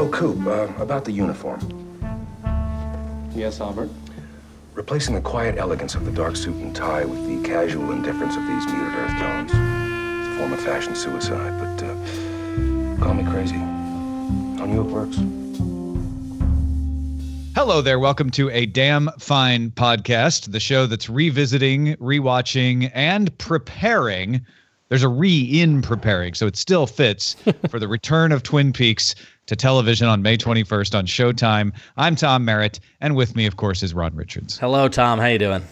Oh, Coop, uh, about the uniform. Yes, Albert. Replacing the quiet elegance of the dark suit and tie with the casual indifference of these muted earth tones. It's a form of fashion suicide, but uh, call me crazy. On you it works. Hello there. Welcome to a damn fine podcast, the show that's revisiting, rewatching, and preparing. There's a re in preparing, so it still fits for the return of Twin Peaks to television on May 21st on Showtime. I'm Tom Merritt, and with me, of course, is Ron Richards. Hello, Tom. How you doing?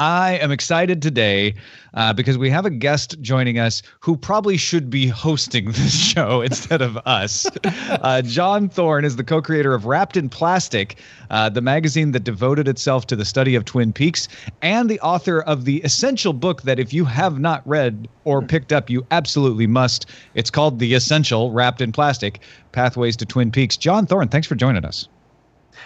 I am excited today uh, because we have a guest joining us who probably should be hosting this show instead of us. Uh, John Thorne is the co creator of Wrapped in Plastic, uh, the magazine that devoted itself to the study of Twin Peaks, and the author of the essential book that, if you have not read or picked up, you absolutely must. It's called The Essential Wrapped in Plastic Pathways to Twin Peaks. John Thorne, thanks for joining us.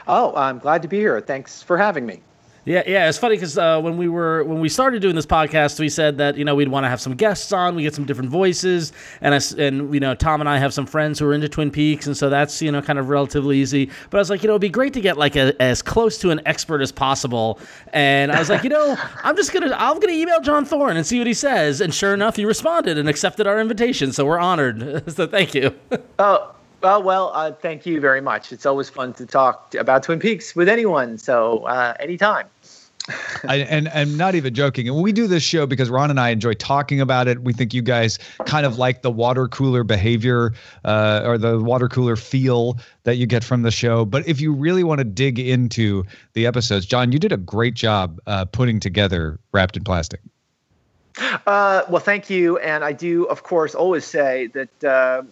Oh, I'm glad to be here. Thanks for having me. Yeah, yeah, it's funny because uh, when we were when we started doing this podcast, we said that you know we'd want to have some guests on, we get some different voices, and and you know Tom and I have some friends who are into Twin Peaks, and so that's you know kind of relatively easy. But I was like, you know, it'd be great to get like a, as close to an expert as possible, and I was like, you know, I'm just gonna I'm gonna email John Thorne and see what he says, and sure enough, he responded and accepted our invitation, so we're honored. so thank you. Oh. Well, well, uh, thank you very much. It's always fun to talk about Twin Peaks with anyone. So, uh, anytime. I, and I'm not even joking. And we do this show because Ron and I enjoy talking about it. We think you guys kind of like the water cooler behavior uh, or the water cooler feel that you get from the show. But if you really want to dig into the episodes, John, you did a great job uh, putting together Wrapped in Plastic. Uh, well, thank you. And I do, of course, always say that uh,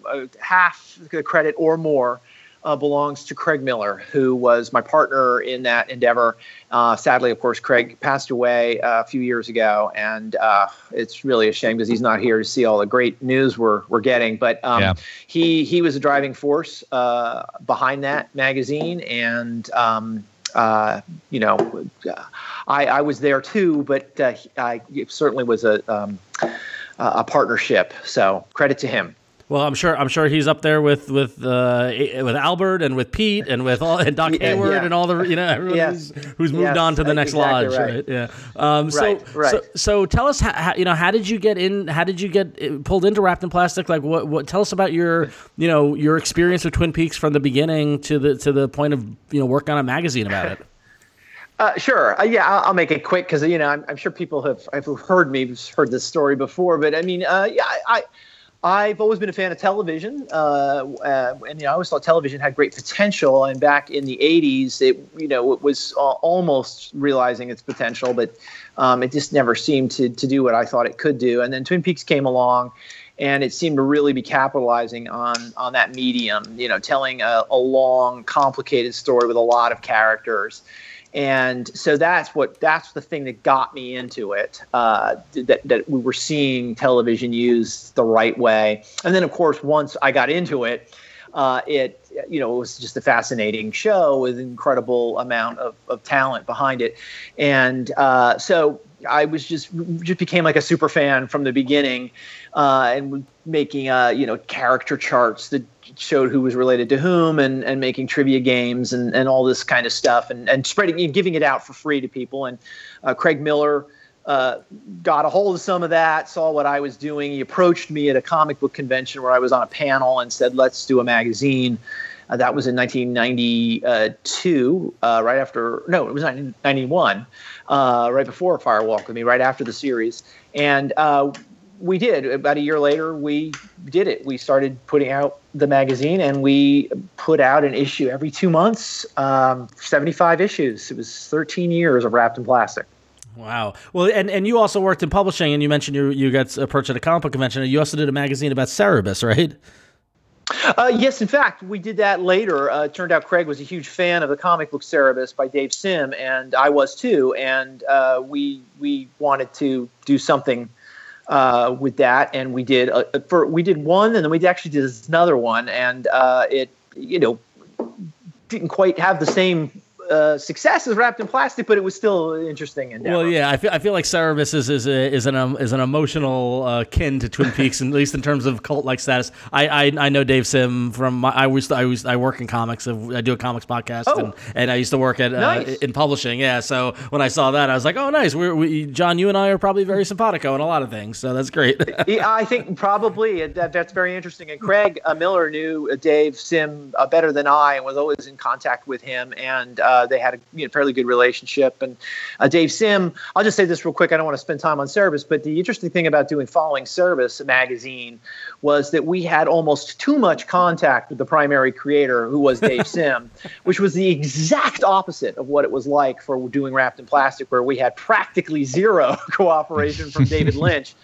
half the credit or more uh, belongs to Craig Miller, who was my partner in that endeavor. Uh, sadly, of course, Craig passed away uh, a few years ago, and uh, it's really a shame because he's not here to see all the great news we're we're getting. But um, yeah. he he was a driving force uh, behind that magazine, and um, uh, you know, I, I was there too, but I certainly was a um, a partnership. So credit to him. Well, I'm sure I'm sure he's up there with with uh, with Albert and with Pete and with all and Doc yeah, Hayward yeah. and all the you know everyone yeah. who's, who's moved on to the next exactly lodge, right? right? Yeah. Um, so, right, right. so so tell us how, you know how did you get in? How did you get uh, pulled into Wrapped in Plastic? Like what what? Tell us about your you know your experience with Twin Peaks from the beginning to the to the point of you know working on a magazine about it. Uh, sure. Uh, yeah, I'll, I'll, make it quick because you know I'm, I'm, sure people have have heard me heard this story before. But I mean, uh, yeah, I, I I've always been a fan of television, uh, uh, and you know, I always thought television had great potential. And back in the '80s, it you know it was almost realizing its potential, but um, it just never seemed to to do what I thought it could do. And then Twin Peaks came along, and it seemed to really be capitalizing on on that medium. You know, telling a, a long, complicated story with a lot of characters and so that's what that's the thing that got me into it uh, that, that we were seeing television used the right way. And then of course once i got into it uh, it you know it was just a fascinating show with incredible amount of, of talent behind it. And uh, so i was just just became like a super fan from the beginning uh, and making uh, you know character charts that showed who was related to whom and, and making trivia games and, and all this kind of stuff and, and spreading and giving it out for free to people. And uh, Craig Miller uh, got a hold of some of that, saw what I was doing. He approached me at a comic book convention where I was on a panel and said, let's do a magazine. Uh, that was in 1992, uh, right after, no, it was 1991, uh, right before Fire Walk with Me, right after the series. And uh, we did. About a year later, we did it. We started putting out the magazine, and we put out an issue every two months. Um, Seventy-five issues. It was thirteen years of wrapped in plastic. Wow. Well, and, and you also worked in publishing, and you mentioned you you got approached at a comic book convention. You also did a magazine about Cerebus, right? Uh, yes, in fact, we did that later. Uh, it turned out Craig was a huge fan of the comic book Cerebus by Dave Sim, and I was too. And uh, we we wanted to do something uh, with that, and we did uh, for we did one, and then we actually did another one, and uh, it you know didn't quite have the same uh, success is wrapped in plastic, but it was still interesting. Endeavor. Well, yeah, I feel, I feel like Cerebus is is, a, is an um, is an emotional uh, kin to Twin Peaks, at least in terms of cult like status. I, I I know Dave Sim from my, I was I was I work in comics. I do a comics podcast, Oh. and, and I used to work at uh, Nice. in publishing. Yeah, so when I saw that, I was like, oh, nice. We're, we John, you and I are probably very simpatico in a lot of things, so that's great. Yeah, I think probably uh, that, that's very interesting. And Craig uh, Miller knew Dave Sim uh, better than I, and was always in contact with him. And uh, they had a you know, fairly good relationship. And uh, Dave Sim, I'll just say this real quick. I don't want to spend time on Cerebus, but the interesting thing about doing Following Cerebus magazine was that we had almost too much contact with the primary creator, who was Dave Sim, which was the exact opposite of what it was like for doing Wrapped in Plastic, where we had practically zero cooperation from David Lynch.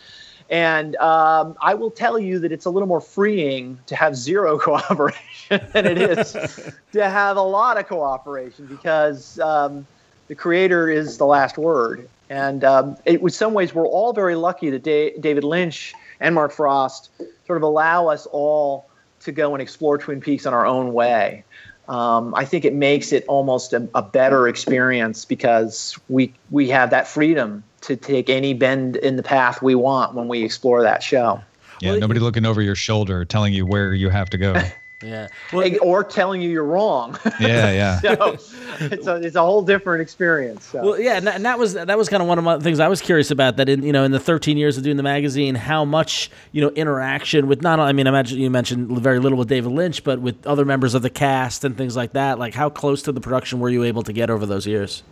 And um, I will tell you that it's a little more freeing to have zero cooperation than it is to have a lot of cooperation because um, the creator is the last word. And um, it, in some ways, we're all very lucky that da- David Lynch and Mark Frost sort of allow us all to go and explore Twin Peaks in our own way. Um, I think it makes it almost a, a better experience because we we have that freedom to take any bend in the path we want when we explore that show, Yeah, Well, nobody looking over your shoulder telling you where you have to go. yeah. Well, or telling you you're wrong. Yeah, yeah. so it's a, it's a whole different experience. So. Well, yeah, and that, and that was that was kind of one of my things I was curious about. That in you know in the 13 years of doing the magazine, how much you know interaction with not I mean I imagine you mentioned very little with David Lynch, but with other members of the cast and things like that. Like how close to the production were you able to get over those years?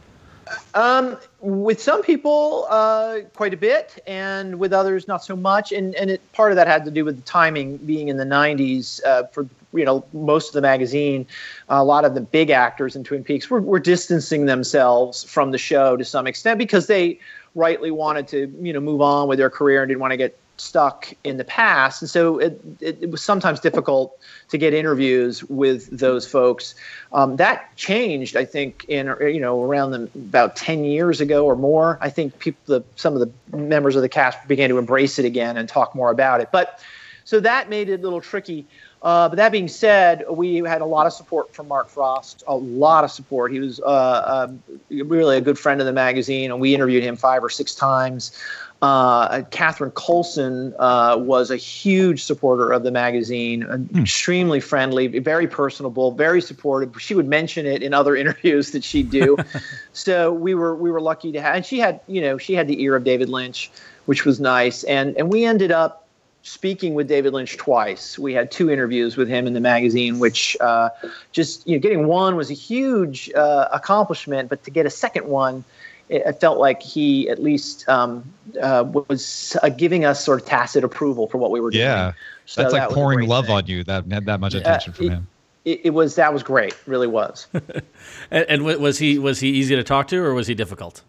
Um, with some people, uh, quite a bit, and with others, not so much. And and it, part of that had to do with the timing being in the '90s. Uh, for you know, most of the magazine, a lot of the big actors in Twin Peaks were, were distancing themselves from the show to some extent because they rightly wanted to you know move on with their career and didn't want to get stuck in the past. And so it, it, it was sometimes difficult to get interviews with those folks. Um, that changed, I think, in you know around the, about ten years ago or more. I think people, the, some of the members of the cast began to embrace it again and talk more about it. But so that made it a little tricky. Uh, but that being said, we had a lot of support from Mark Frost, a lot of support. He was uh, um, really a good friend of the magazine, and we interviewed him five or six times. Uh, Catherine Coulson uh, was a huge supporter of the magazine, uh, extremely friendly, very personable, very supportive. She would mention it in other interviews that she'd do. so we were we were lucky to have, and she had you know she had the ear of David Lynch, which was nice, and and we ended up speaking with David Lynch twice. We had two interviews with him in the magazine, which uh, just you know getting one was a huge uh, accomplishment, but to get a second one, it, it felt like he at least um, uh, was uh, giving us sort of tacit approval for what we were doing. Yeah. So That's that like was pouring love thing. on you. That had that much attention from it- him. It, it was that was great, really was. And, and wa- was he was he easy to talk to or was he difficult?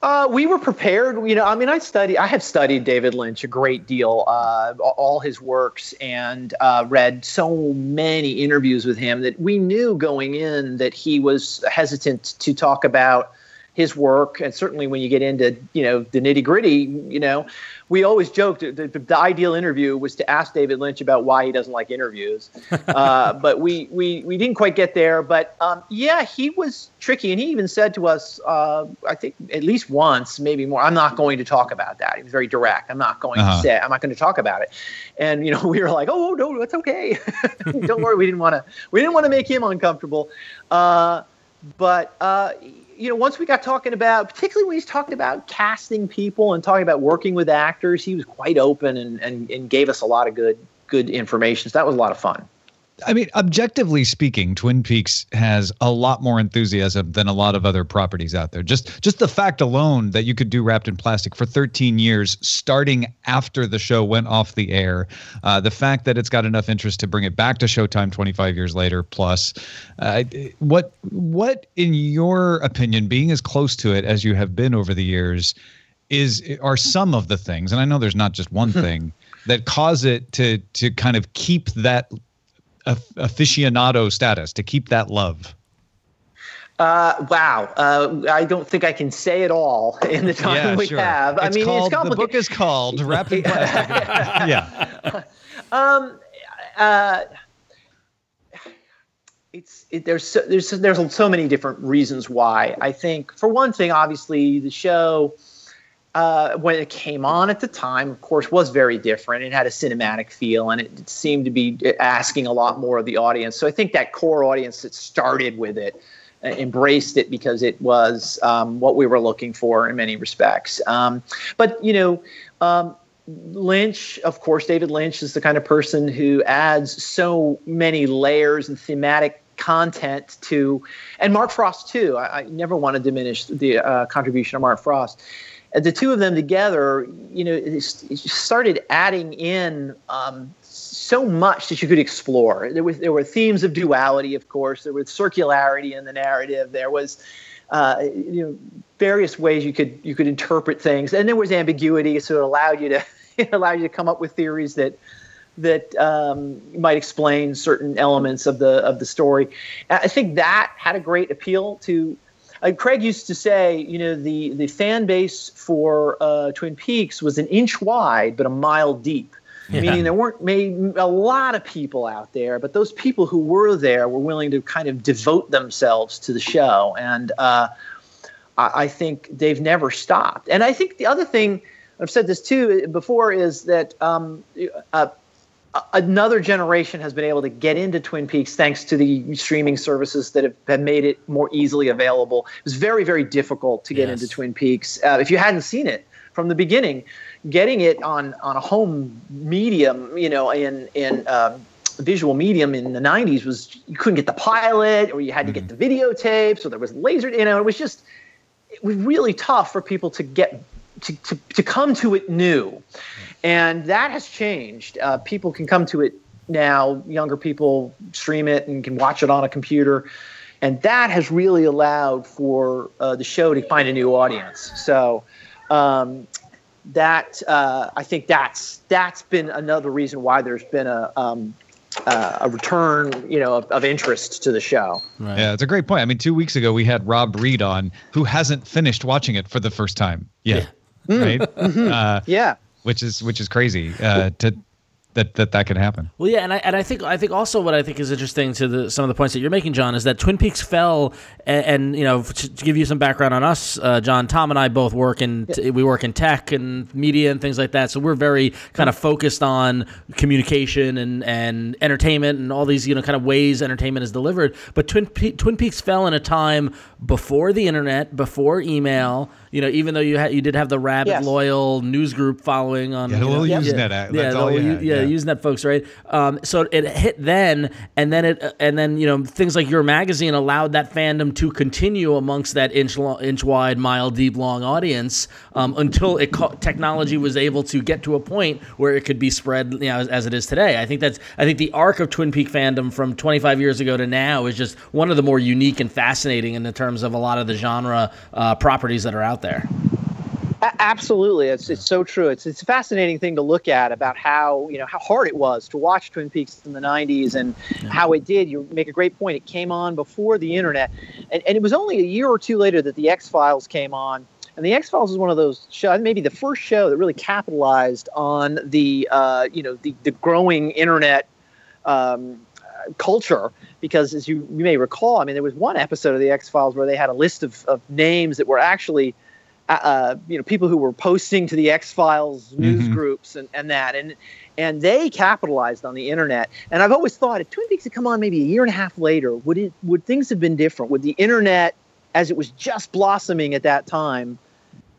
Uh, we were prepared. You know, I mean, I studied. I have studied David Lynch a great deal, uh, all his works, and uh, read so many interviews with him that we knew going in that he was hesitant to talk about his work. And certainly, when you get into you know the nitty gritty, you know, we always joked that the, the ideal interview was to ask David Lynch about why he doesn't like interviews. uh, but we, we we didn't quite get there. But um, yeah, he was tricky, and he even said to us, uh, I think at least once, maybe more. I'm not going to talk about that. He was very direct. I'm not going Uh-huh. to say. I'm not going to talk about it. And you know, we were like, oh no, that's okay. Don't worry. We didn't want to. We didn't want to make him uncomfortable. Uh, but uh, you know, once we got talking about, particularly when he's talking about casting people and talking about working with actors, he was quite open and, and, and gave us a lot of good good information. So that was a lot of fun. I mean, objectively speaking, Twin Peaks has a lot more enthusiasm than a lot of other properties out there. Just just the fact alone that you could do Wrapped in Plastic for 13 years, starting after the show went off the air, uh, the fact that it's got enough interest to bring it back to Showtime 25 years later, plus, uh, what what in your opinion, being as close to it as you have been over the years, is are some of the things, and I know there's not just one thing that cause it to to kind of keep that aficionado status to keep that love. Uh, wow. Uh, I don't think I can say it all in the time we have. I mean, called, it's the book is called in Plastic. yeah. Um, uh, it's it, there's so, there's there's so many different reasons why. I think for one thing, obviously the show uh, when it came on at the time, of course, was very different. It had a cinematic feel, and it seemed to be asking a lot more of the audience. So I think that core audience that started with it uh, embraced it because it was um, what we were looking for in many respects. Um, but you know. Um, Lynch, of course, David Lynch is the kind of person who adds so many layers and thematic content to, and Mark Frost too. I, I never want to diminish the uh, contribution of Mark Frost. The two of them together, you know, it, started adding in um, so much that you could explore. There was there were themes of duality, of course. There was circularity in the narrative. There was, uh, you know, various ways you could you could interpret things, and there was ambiguity, so it allowed you to it allowed you to come up with theories that that um, might explain certain elements of the of the story. I think that had a great appeal to. Uh, Craig used to say, you know, the the fan base for uh, Twin Peaks was an inch wide but a mile deep. Yeah. Meaning there weren't a lot of people out there, but those people who were there were willing to kind of devote themselves to the show, and uh, I, I think they've never stopped. And I think the other thing I've said this too before is that um, uh, another generation has been able to get into Twin Peaks thanks to the streaming services that have, have made it more easily available. It was very, very difficult to get yes. into Twin Peaks. Uh, if you hadn't seen it from the beginning, getting it on, on a home medium, you know, in, in um, visual medium in the 90s was you couldn't get the pilot or you had to mm-hmm. get the videotape. So there was laser, you know, it was just, it was really tough for people to get to, to, to come to it new. And that has changed. Uh, people can come to it now, younger people stream it and can watch it on a computer. And that has really allowed for uh, the show to find a new audience. So, um, that uh, I think that's that's been another reason why there's been a um, uh, a return, you know, of, of, interest to the show. Right. Yeah, it's a great point. I mean, two weeks ago we had Rob Reed on, who hasn't finished watching it for the first time yet. Yeah. Right? Mm-hmm. Uh, yeah, which is which is crazy uh, to that that that can happen. Well, yeah, and I and I think I think also what I think is interesting to the, some of the points that you're making, John, is that Twin Peaks fell, and, and you know, to, to, give you some background on us, uh, John, Tom, and I both work in yeah. we work in tech and media and things like that, so we're very kind of focused on communication and and entertainment and all these you know kind of ways entertainment is delivered. But Twin Pe- Twin Peaks fell in a time before the internet, before email. You know, even though you had you did have the rabid yes. loyal news group following on yeah, the little yeah, Usenet, yeah, yeah, the, yeah, yeah, Usenet folks, right? Um, so it hit then, and then it, and then you know things like your magazine allowed that fandom to continue amongst that inch long, inch wide, mile deep, long audience um, until it technology was able to get to a point where it could be spread, you know, as, as it is today. I think that's I think the arc of Twin Peak fandom from 25 years ago to now is just one of the more unique and fascinating in the terms of a lot of the genre uh, properties that are out there. Absolutely, it's it's so true. It's it's a fascinating thing to look at about how you know how hard it was to watch Twin Peaks in the '90s and yeah. how it did. You make a great point. It came on before the internet, and, and it was only a year or two later that the X Files came on. And the X Files is one of those shows, maybe the first show that really capitalized on the uh, you know the the growing internet um, culture because as you, you may recall, I mean, there was one episode of the X Files where they had a list of, of names that were actually, uh, uh you know, people who were posting to the X Files news mm-hmm. groups and, and that, and and they capitalized on the internet. And I've always thought if Twin Peaks had come on maybe a year and a half later, would it would things have been different? Would the internet, as it was just blossoming at that time,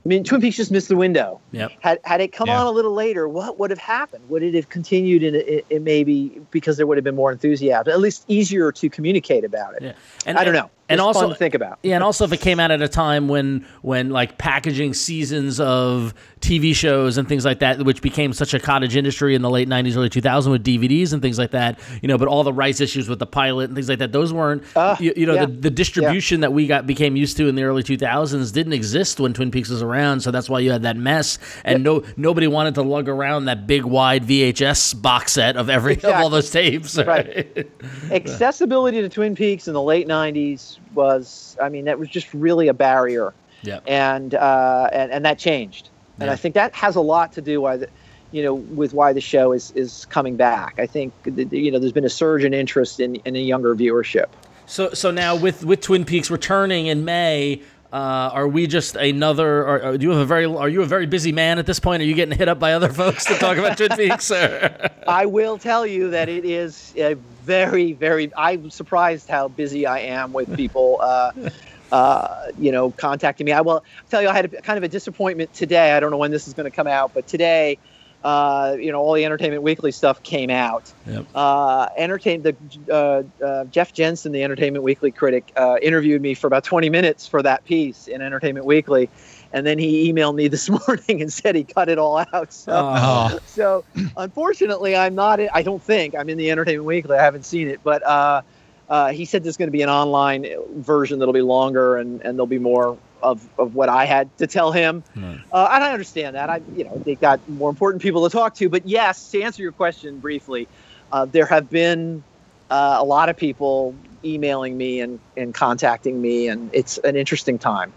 I mean, Twin Peaks just missed the window. Yep. Had had it come yeah. on a little later, what would have happened? Would it have continued in it, it maybe because there would have been more enthusiasm, at least easier to communicate about it? Yeah. And, I don't know and also to think about. Yeah, and also if it came out at a time when when like packaging seasons of TV shows and things like that, which became such a cottage industry in the late '90s, early 2000s with DVDs and things like that, you know. But all the rights issues with the pilot and things like that, those weren't, uh, you, you, know, yeah. the, the distribution yeah. that we got became used to in the early 2000s didn't exist when Twin Peaks was around. So that's why you had that mess, and no nobody wanted to lug around that big wide VHS box set of every exactly. of all those tapes. Right. right. Accessibility to Twin Peaks in the late '90s was, I mean, that was just really a barrier. Yeah. And uh, and and that changed, and yeah. I think that has a lot to do why the, you know, with why the show is is coming back. I think you know there's been a surge in interest in in a younger viewership. So so now with with Twin Peaks returning in May, uh, are we just another? Or, or do you have a very? Are you a very busy man at this point? Are you getting hit up by other folks to talk about Twin Peaks? Or? I will tell you that it is a very, very. I'm surprised how busy I am with people. Uh, uh, you know, contacting me. I will tell you, I had a, kind of a disappointment today. I don't know when this is going to come out, but today, uh, you know, all the Entertainment Weekly stuff came out. Yep. Uh, entertain the uh, uh, Jeff Jensen, the Entertainment Weekly critic, uh, interviewed me for about 20 minutes for that piece in Entertainment Weekly, and then he emailed me this morning and said he cut it all out. So, Oh. so unfortunately, I'm not. I don't think I'm in the Entertainment Weekly. I haven't seen it, but uh, uh, he said there's going to be an online version that'll be longer and, and there'll be more of, of what I had to tell him. Uh, and I understand that. I, you know, they got more important people to talk to. But yes, to answer your question briefly, uh, there have been uh, a lot of people emailing me and, and contacting me, and it's an interesting time.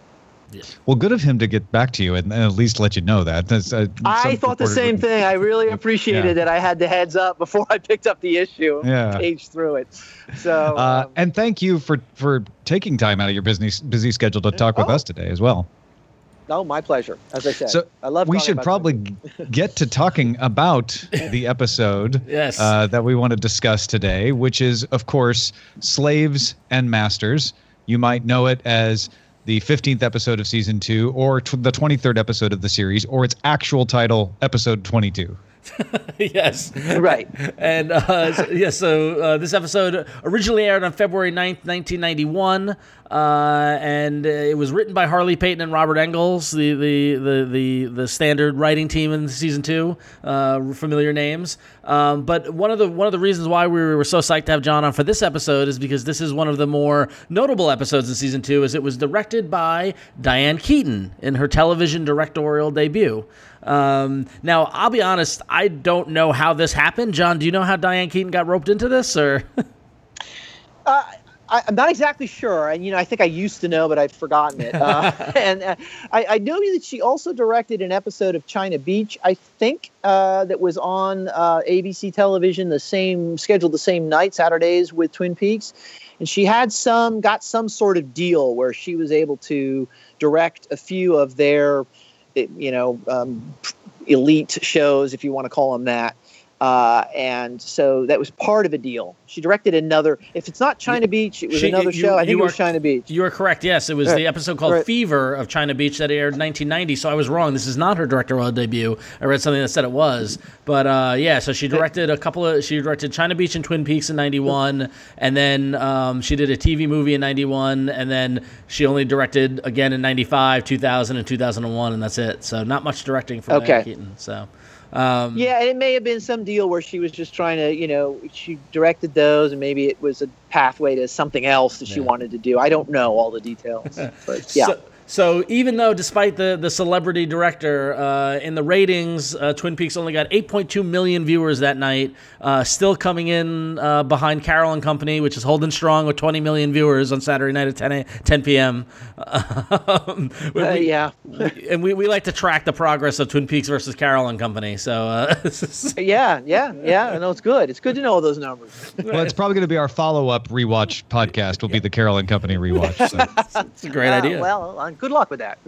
Well, good of him to get back to you and, and at least let you know that. Uh, I thought the same wouldn't- thing. I really appreciated Yeah. that I had the heads up before I picked up the issue and Yeah. paged through it. So, Uh, um, and thank you for for taking time out of your busy busy schedule to talk with Oh. us today as well. no, my pleasure. As I said, So I love. we should probably get to talking about the episode Yes. uh, that we want to discuss today, which is, of course, Slaves and Masters. You might know it as the 15th episode of season two, or tw- the 23rd episode of the series, or its actual title, episode 22. yes. right. And uh, so, yeah, so uh, this episode originally aired on February 9th, 1991. Uh, and uh, it was written by Harley Peyton and Robert Engels, the the, the, the, the standard writing team in season two, uh, familiar names. Um, but one of the one of the reasons why we were so psyched to have John on for this episode is because this is one of the more notable episodes in season two, as it was directed by Diane Keaton in her television directorial debut. Um, now, I'll be honest, I don't know how this happened. John, do you know how Diane Keaton got roped into this, or? Uh, I, I'm not exactly sure, and you know, I think I used to know, but I've forgotten it. Uh, and uh, I, I know that she also directed an episode of China Beach, I think, uh, that was on uh, ABC television, the same scheduled the same night, Saturdays with Twin Peaks, and she had some got some sort of deal where she was able to direct a few of their, eh, you know, um, elite shows, if you want to call them that. Uh, and so that was part of a deal. She directed another. If it's not China Beach, it was She- another you- show. I think you it was are- China Beach. You are correct. Yes, it was Right. the episode called Right. Fever of China Beach that aired in 1990. So I was wrong. This is not her directorial debut. I read something that said it was, but uh, yeah. So she directed a couple of. She directed China Beach and Twin Peaks in '91, and then um, she did a TV movie in '91, and then she only directed again in '95, 2000, and 2001, and that's it. So not much directing for Diane Okay. Keaton. So. Um, Yeah, and it may have been some deal where she was just trying to, you know, she directed those, and maybe it was a pathway to something else that she wanted to do. I don't know all the details, but yeah. So, so even though, despite the the celebrity director uh, in the ratings, uh, Twin Peaks only got 8.2 million viewers that night, uh, still coming in uh, behind Carol and Company, which is holding strong with 20 million viewers on Saturday night at 10 a, 10 p.m. Um, we- Uh, we- yeah, and we, we like to track the progress of Twin Peaks versus Carol and Company. So uh, yeah, yeah, yeah. I know it's good. It's good to know all those numbers. Well, it's probably going to be our follow up rewatch podcast, will be the Carol and Company rewatch. So it's a great idea. Well, uh, good luck with that.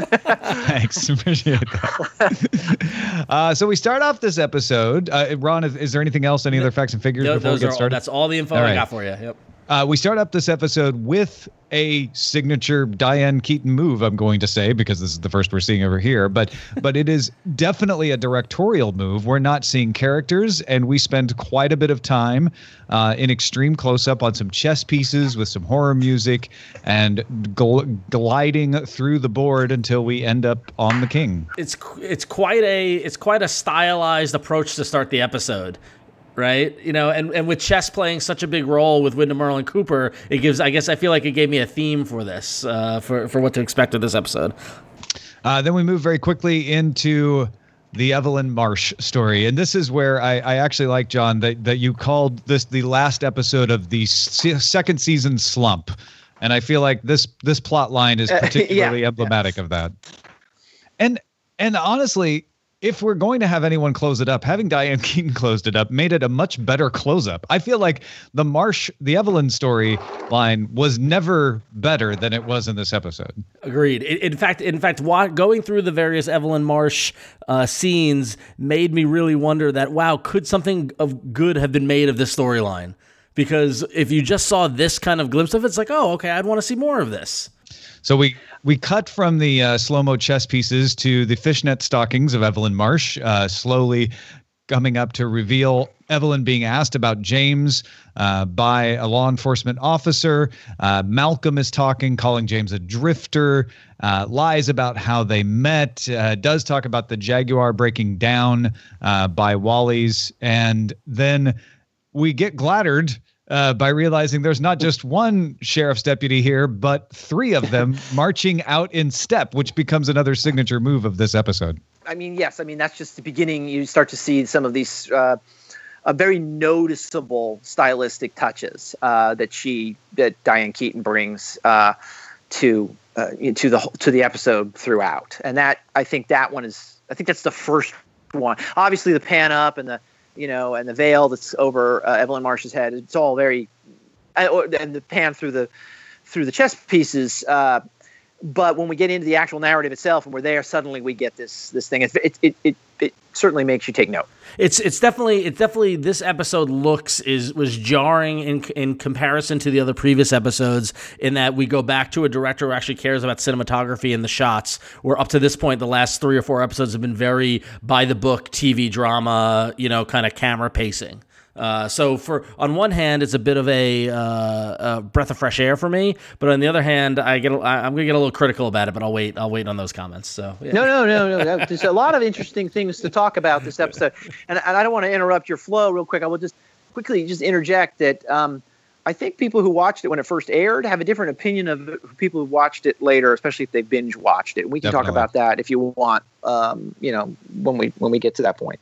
thanks. Appreciate that. uh, so we start off this episode. Uh, Ron, is, is there anything else, any other facts and figures Tho- before we get are all, started? that's all the info All I got for you. Yep. Uh, we start up this episode with a signature Diane Keaton move. I'm going to say because this is the first we're seeing over here, but but it is definitely a directorial move. We're not seeing characters, and we spend quite a bit of time uh, in extreme close up on some chess pieces with some horror music and gl- gliding through the board until we end up on the king. it's it's quite a it's quite a stylized approach to start the episode right you know and, and with chess playing such a big role with wyndham merlin cooper it gives i guess i feel like it gave me a theme for this uh, for, for what to expect of this episode Uh, then we move very quickly into the Evelyn Marsh story, and this is where I, I actually like John that that you called this the last episode of the se- second season slump, and I feel like this this plot line is Uh, yeah, particularly yeah. emblematic of that. And and honestly, if we're going to have anyone close it up, having Diane Keaton closed it up made it a much better close up. I feel like the Marsh, the Evelyn story line was never better than it was in this episode. Agreed. In, fact, in fact, going through the various Evelyn Marsh uh, scenes made me really wonder that wow, could something of good have been made of this storyline? Because if you just saw this kind of glimpse of it, it's like, oh, okay, I'd want to see more of this. So we we cut from the uh, slow mo chess pieces to the fishnet stockings of Evelyn Marsh, uh, slowly coming up to reveal Evelyn being asked about James uh, by a law enforcement officer. Uh, Malcolm is talking, calling James a drifter, uh, lies about how they met, uh, does talk about the Jaguar breaking down uh, by Wally's. And then we get glattered uh, by realizing there's not just one sheriff's deputy here, but three of them marching out in step, which becomes another signature move of this episode. I mean, yes, I mean that's just the beginning. You start to see some of these uh, uh, very noticeable stylistic touches uh, that she that Diane Keaton brings uh, to uh, to the to the episode throughout, and that I think that one is I think that's the first one. Obviously, the pan up and the you know and the veil that's over uh, Evelyn Marsh's head. It's all very and the pan through the through the chess pieces but when we get into the actual narrative itself and we're there, suddenly we get this this thing. It it it, it, it certainly makes you take note. It's it's definitely it's definitely this episode looks is was jarring in in comparison to the other previous episodes in that we go back to a director who actually cares about cinematography and the shots. Where up to this point, the last three or four episodes have been very by the book TV drama, you know, kind of camera pacing. Uh, so for on one hand, it's a bit of a, uh, a, breath of fresh air for me, but on the other hand, I get I, am gonna get a little critical about it. But I'll wait. I'll wait on those comments. So yeah. no, no, no, no. There's a lot of interesting things to talk about this episode, and, and I don't want to interrupt your flow real quick. I will just quickly just interject that. Um, I think people who watched it when it first aired have a different opinion of people who watched it later, especially if they binge watched it. We can Definitely. talk about that if you want. Um, you know, when we when we get to that point.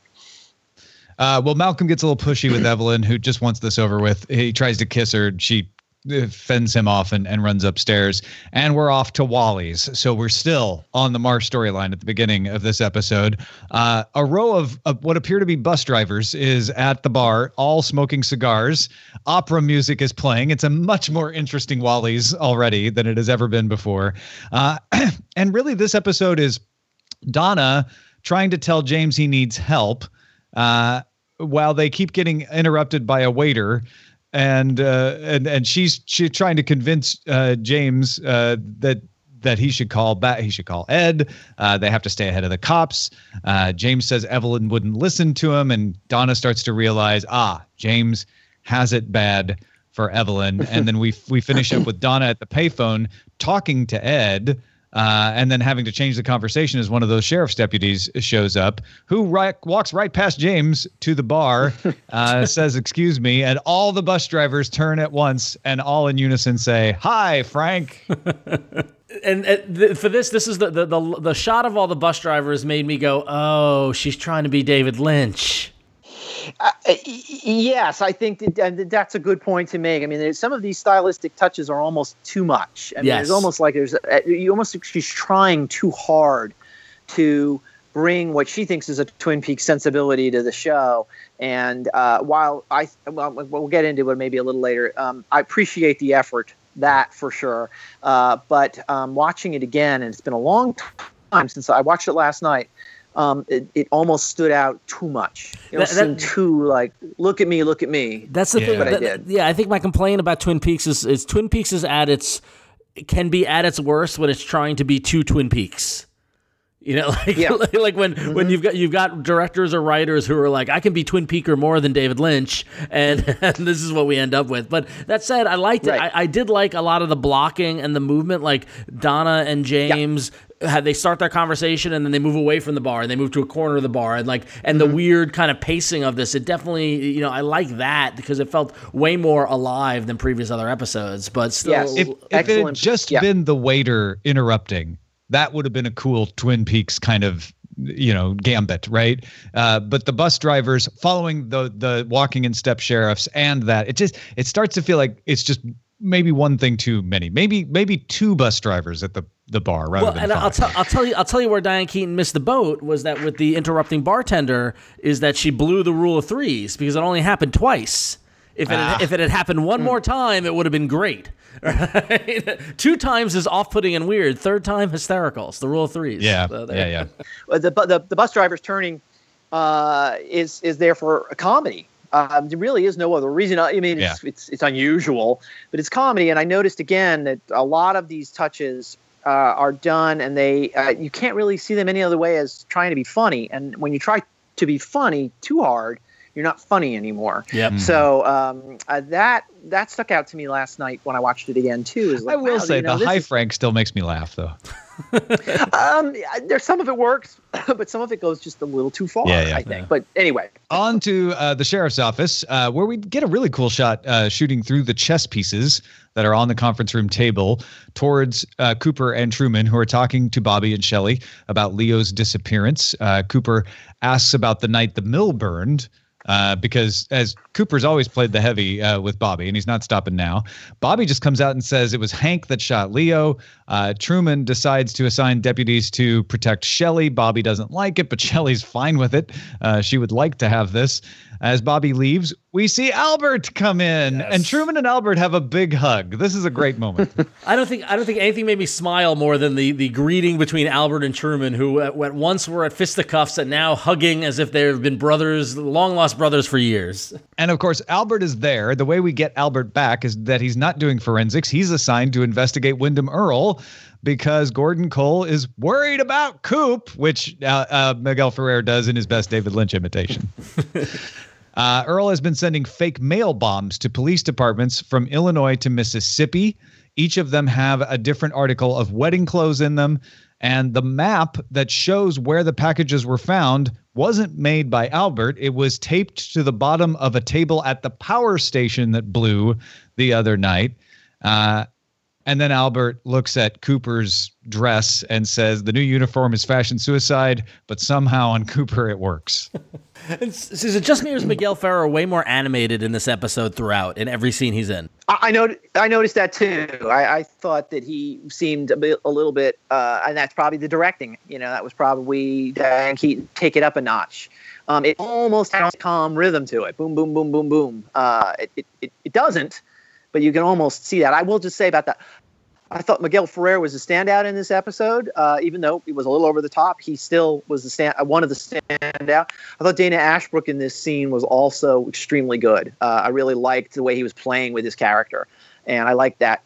Uh, well, Malcolm gets a little pushy with Evelyn, who just wants this over with. He tries to kiss her. She uh, fends him off and, and runs upstairs. And we're off to Wally's. So we're still on the Marsh storyline at the beginning of this episode. Uh, a row of, of what appear to be bus drivers is at the bar, all smoking cigars. Opera music is playing. It's a much more interesting Wally's already than it has ever been before. Uh, and really, this episode is Donna trying to tell James he needs help. Uh, while they keep getting interrupted by a waiter and uh, and and she's she's trying to convince uh, James uh, that that he should call back. He should call Ed. Uh, they have to stay ahead of the cops. Uh, James says Evelyn wouldn't listen to him, and Donna starts to realize, ah, James has it bad for Evelyn. and then we we finish up with Donna at the payphone talking to Ed. Uh, and then having to change the conversation as one of those sheriff's deputies shows up, who right, walks right past James to the bar, uh, says, Excuse me. And all the bus drivers turn at once and all in unison say, Hi, Frank. and, and th- for this, this is the, the, the the shot of all the bus drivers made me go, "Oh, she's trying to be David Lynch." Uh, yes, I think that, that's a good point to make. I mean, some of these stylistic touches are almost too much. I mean, yes. it's almost like there's you almost she's trying too hard to bring what she thinks is a Twin Peaks sensibility to the show. And uh, while I, well, we'll get into it maybe a little later. Um, I appreciate the effort, that for sure. Uh, but um, watching it again, and it's been a long time since I watched it last night um, it, it almost stood out too much. It that, seemed too like, look at me, look at me. That's the yeah. thing. That, I did. Yeah, I think my complaint about Twin Peaks is, is Twin Peaks is at its can be at its worst when it's trying to be two Twin Peaks. You know, like yeah. like when mm-hmm. when you've got you've got directors or writers who are like, I can be Twin Peaker more than David Lynch, and, and this is what we end up with. But that said, I liked right. it. I, I, did like a lot of the blocking and the movement, like Donna and James. Yeah. they start their conversation and then they move away from the bar and they move to a corner of the bar and like and mm-hmm. the weird kind of pacing of this it definitely you know I like that because it felt way more alive than previous other episodes but still yes. if, if it had just yeah. been the waiter interrupting that would have been a cool Twin Peaks kind of you know gambit right uh, but the bus drivers following the the walking in step sheriffs and that it just it starts to feel like it's just maybe one thing too many maybe maybe two bus drivers at the the bar rather Well, than and I'll, five. tell I'll tell you I'll tell you where Diane Keaton missed the boat was that with the interrupting bartender is that she blew the rule of threes because it only happened twice. If it Ah. had, if it had happened one more time, it would have been great. Right? Two times is off-putting and weird. Third time, hysterical. It's the rule of threes. yeah, So yeah, yeah. The, the the bus driver's turning uh, is is there for a comedy. Um, there really is no other reason. I mean, it's, it's it's unusual, but it's comedy. And I noticed again that a lot of these touches uh, are done, and they uh, you can't really see them any other way as trying to be funny. And when you try to be funny too hard, you're not funny anymore. Yep. So um, uh, that that stuck out to me last night when I watched it again too. Is like, I will wow, say you know, the high is- frank still makes me laugh though. um, there's some of it works, but some of it goes just a little too far. Yeah, yeah. I think. But anyway, on to uh, the sheriff's office, uh, where we get a really cool shot uh, shooting through the chess pieces that are on the conference room table towards uh, Cooper and Truman, who are talking to Bobby and Shelley about Leo's disappearance. Uh, Cooper asks about the night the mill burned. Uh, because as Cooper's always played the heavy uh, with Bobby, and he's not stopping now. Bobby just comes out and says it was Hank that shot Leo. Uh, Truman decides to assign deputies to protect Shelley. Bobby doesn't like it, but Shelley's fine with it. Uh, she would like to have this. As Bobby leaves, we see Albert come in, and Truman and Albert have a big hug. This is a great moment. I don't think I don't think anything made me smile more than the the greeting between Albert and Truman, who at, at once were at fisticuffs and now hugging as if they've been brothers, long lost brothers for years. And of course, Albert is there. The way we get Albert back is that he's not doing forensics. He's assigned to investigate Windom Earle because Gordon Cole is worried about Coop, which uh, uh, Miguel Ferrer does in his best David Lynch imitation. Uh, Earle has been sending fake mail bombs to police departments from Illinois to Mississippi. Each of them have a different article of wedding clothes in them. And the map that shows where the packages were found wasn't made by Albert. It was taped to the bottom of a table at the power station that blew the other night. Uh, and then Albert looks at Cooper's dress and says, The new uniform is fashion suicide, but somehow on Cooper it works. Is is it just me or is Miguel Ferrer way more animated in this episode throughout in every scene he's in? I, I know I noticed that too. I, I thought that he seemed a, bit, a little bit, uh, and that's probably the directing. You know, that was probably Diane Keaton take it up a notch. Um, it almost has a calm rhythm to it. Boom, boom, boom, boom, boom. Uh, it, it, it, it doesn't, but you can almost see that. I will just say about that. I thought Miguel Ferrer was a standout in this episode, uh, even though it was a little over the top. He still was the stand, uh, one of the standout. I thought Dana Ashbrook in this scene was also extremely good. Uh, I really liked the way he was playing with his character, and I liked that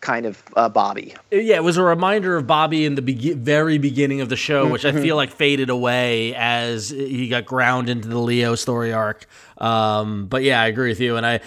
kind of uh, Bobby. Yeah, it was a reminder of Bobby in the be- very beginning of the show, which I feel like faded away as he got ground into the Leo story arc. Um, but yeah, I agree with you, and I.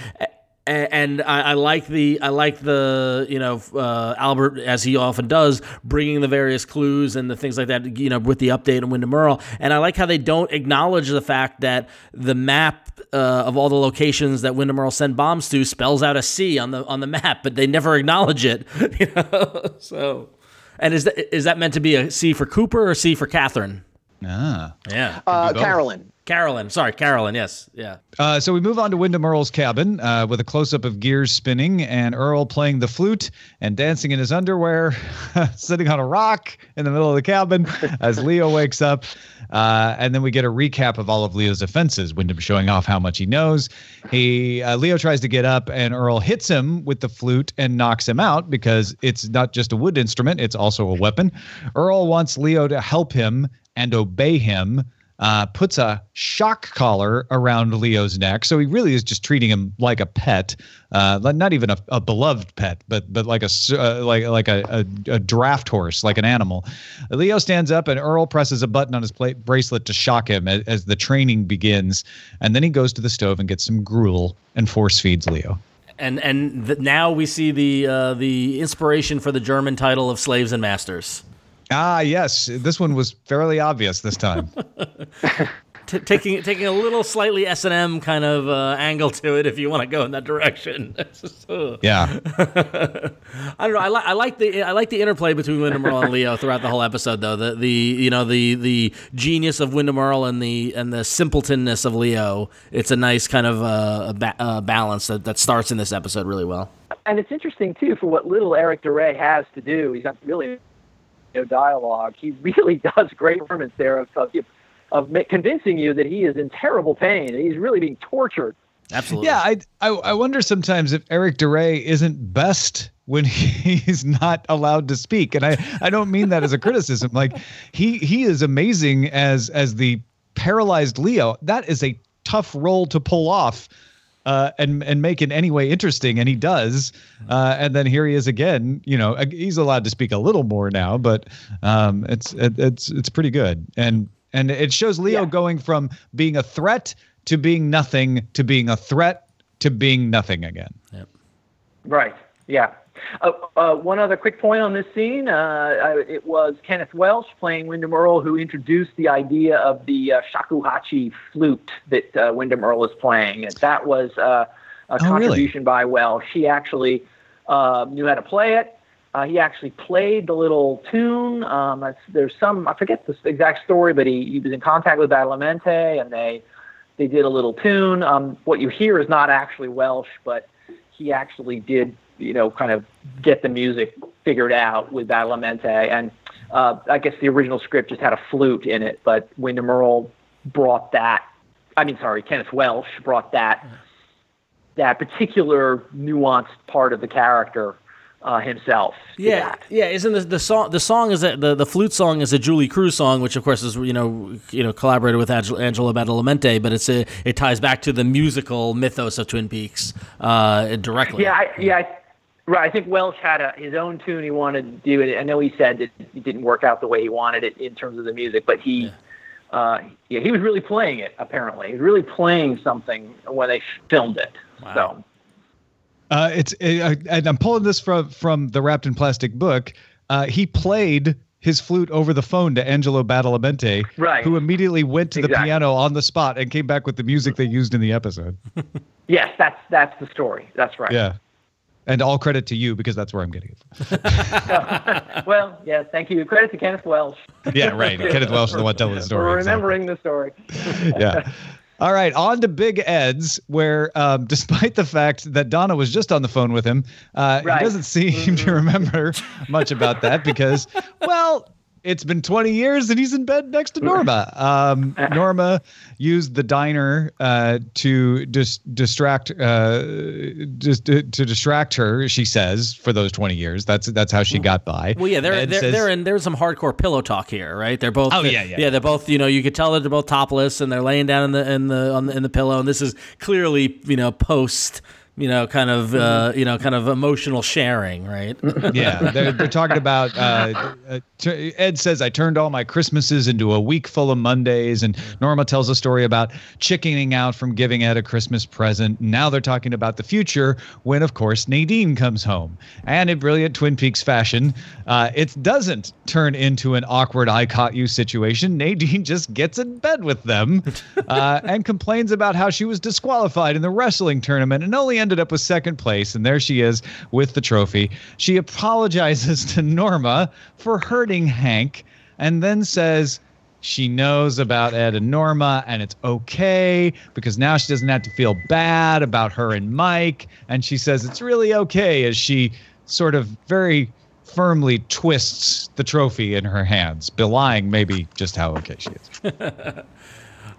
And I, I like the I like the you know uh, Albert as he often does bringing the various clues and the things like that you know with the update on Windom Earle and I like how they don't acknowledge the fact that the map uh, of all the locations that Windom Earle sent bombs to spells out a C on the on the map but they never acknowledge it you know so and is that is that meant to be a C for Cooper or C for Catherine Ah. yeah Uh, both. Carolyn. Carolyn sorry Carolyn yes yeah Uh, so we move on to Windom Earle's cabin uh, with a close up of gears spinning and Earle playing the flute and dancing in his underwear, sitting on a rock in the middle of the cabin as Leo wakes up. Uh, and then we get a recap of all of Leo's offenses. Windom showing off how much he knows. He uh, Leo tries to get up and Earle hits him with the flute and knocks him out because it's not just a wood instrument; it's also a weapon. Earle wants Leo to help him and obey him uh, puts a shock collar around Leo's neck. So he really is just treating him like a pet, uh, not even a, a beloved pet, but but like a uh, like like a, a, a draft horse, like an animal. Leo stands up and Earle presses a button on his plate bracelet to shock him as, as the training begins, and then he goes to the stove and gets some gruel and force feeds Leo. and and now we see the uh, the inspiration for the German title of Slaves and Masters. Ah, yes, this one was fairly obvious this time. T- taking taking a little slightly S and M kind of uh, angle to it, if you want to go in that direction. Ugh. Yeah. I don't know. I like I like the I like the interplay between Windom Earle and Leo throughout the whole episode, though. The the you know the the genius of Windom Earle and the and the simpletonness of Leo. It's a nice kind of uh, a ba- uh, balance that, that starts in this episode really well. and it's interesting too for what little Eric Da Re has to do. He's not really know, dialogue. He really does great performance there of of, of convincing you that he is in terrible pain. He's really being tortured. Absolutely. Yeah, I, I I wonder sometimes if Eric Da Re isn't best when he's not allowed to speak, and I I don't mean that as a criticism. Like he he is amazing as as the paralyzed Leo. That is a tough role to pull off. Uh, and and make in any way interesting, and he does. Uh, and then here he is again. You know, he's allowed to speak a little more now, but um, it's it, it's it's pretty good. And and it shows Leo Yeah. going from being a threat to being nothing to being a threat to being nothing again. Right. Yeah. Uh, uh, one other quick point on this scene. Uh, it was Kenneth Welsh playing Windom Earle who introduced the idea of the uh, shakuhachi flute that uh, Windom Earle is playing. And that was uh, a Oh, really? contribution by Welsh. He actually uh, knew how to play it. Uh, he actually played the little tune. Um, that's, there's some I forget the exact story, but he, he was in contact with Badalamenti, and they they did a little tune. Um, what you hear is not actually Welsh, but he actually did, you know, kind of get the music figured out with Badalamenti. And uh, I guess the original script just had a flute in it, but Windom Earle brought that. I mean, sorry, Kenneth Welsh brought that that particular nuanced part of the character uh, himself. Yeah, yeah. Isn't the, the song the song is a, the the flute song is a Julee Cruise song, which of course is you know you know collaborated with Angelo, Angelo Badalamenti, but it's a it ties back to the musical mythos of Twin Peaks uh, directly. Yeah, I, yeah, I, right. I think Welsh had a, his own tune he wanted to do it. I know he said that it didn't work out the way he wanted it in terms of the music, but he, Yeah. uh, yeah, he was really playing it. Apparently, he was really playing something when they filmed it. Wow. So Uh, it's uh, and I'm pulling this from from the Wrapped in Plastic book. Uh, he played his flute over the phone to Angelo Badalamenti, Right. who immediately went to the Exactly. piano on the spot and came back with the music they used in the episode. yes, that's that's the story. That's right. Yeah. And all credit to you because that's where I'm getting it from. Well, yeah. Thank you. Credit to Kenneth Welsh Yeah, right. Kenneth Welsh is the one telling the story. exactly. remembering the story. yeah. All right, on to Big Ed's, where um, despite the fact that Donna was just on the phone with him, uh, Right. he doesn't seem to remember much about that because, well, it's been 20 years and he's in bed next to Norma. Um, Norma used the diner uh, to dis- distract, uh, just to, to distract her. She says for those 20 years. That's that's how she got by. Well, yeah, they're they're, says- they're in there's some hardcore pillow talk here, right? They're both Oh, they're- yeah, yeah. yeah. They're both you know you could tell that they're both topless and they're laying down in the in the on the, in the pillow, and this is clearly you know post you know kind of uh, you know kind of emotional sharing, right? yeah, they're, they're talking about. Uh, uh, t- Ed says I turned all my Christmases into a week full of Mondays, and Norma tells a story about chickening out from giving Ed a Christmas present. Now they're talking about the future, when of course Nadine comes home, and in brilliant Twin Peaks fashion, uh, it doesn't turn into an awkward "I caught you" situation. Nadine just gets in bed with them, uh, and complains about how she was disqualified in the wrestling tournament and only ended up with second place. And there she is with the trophy. She apologizes to Norma for hurting Hank and then says she knows about Ed and Norma and it's okay because now she doesn't have to feel bad about her and Mike. And she says it's really okay as she sort of very firmly twists the trophy in her hands, belying maybe just how okay she is.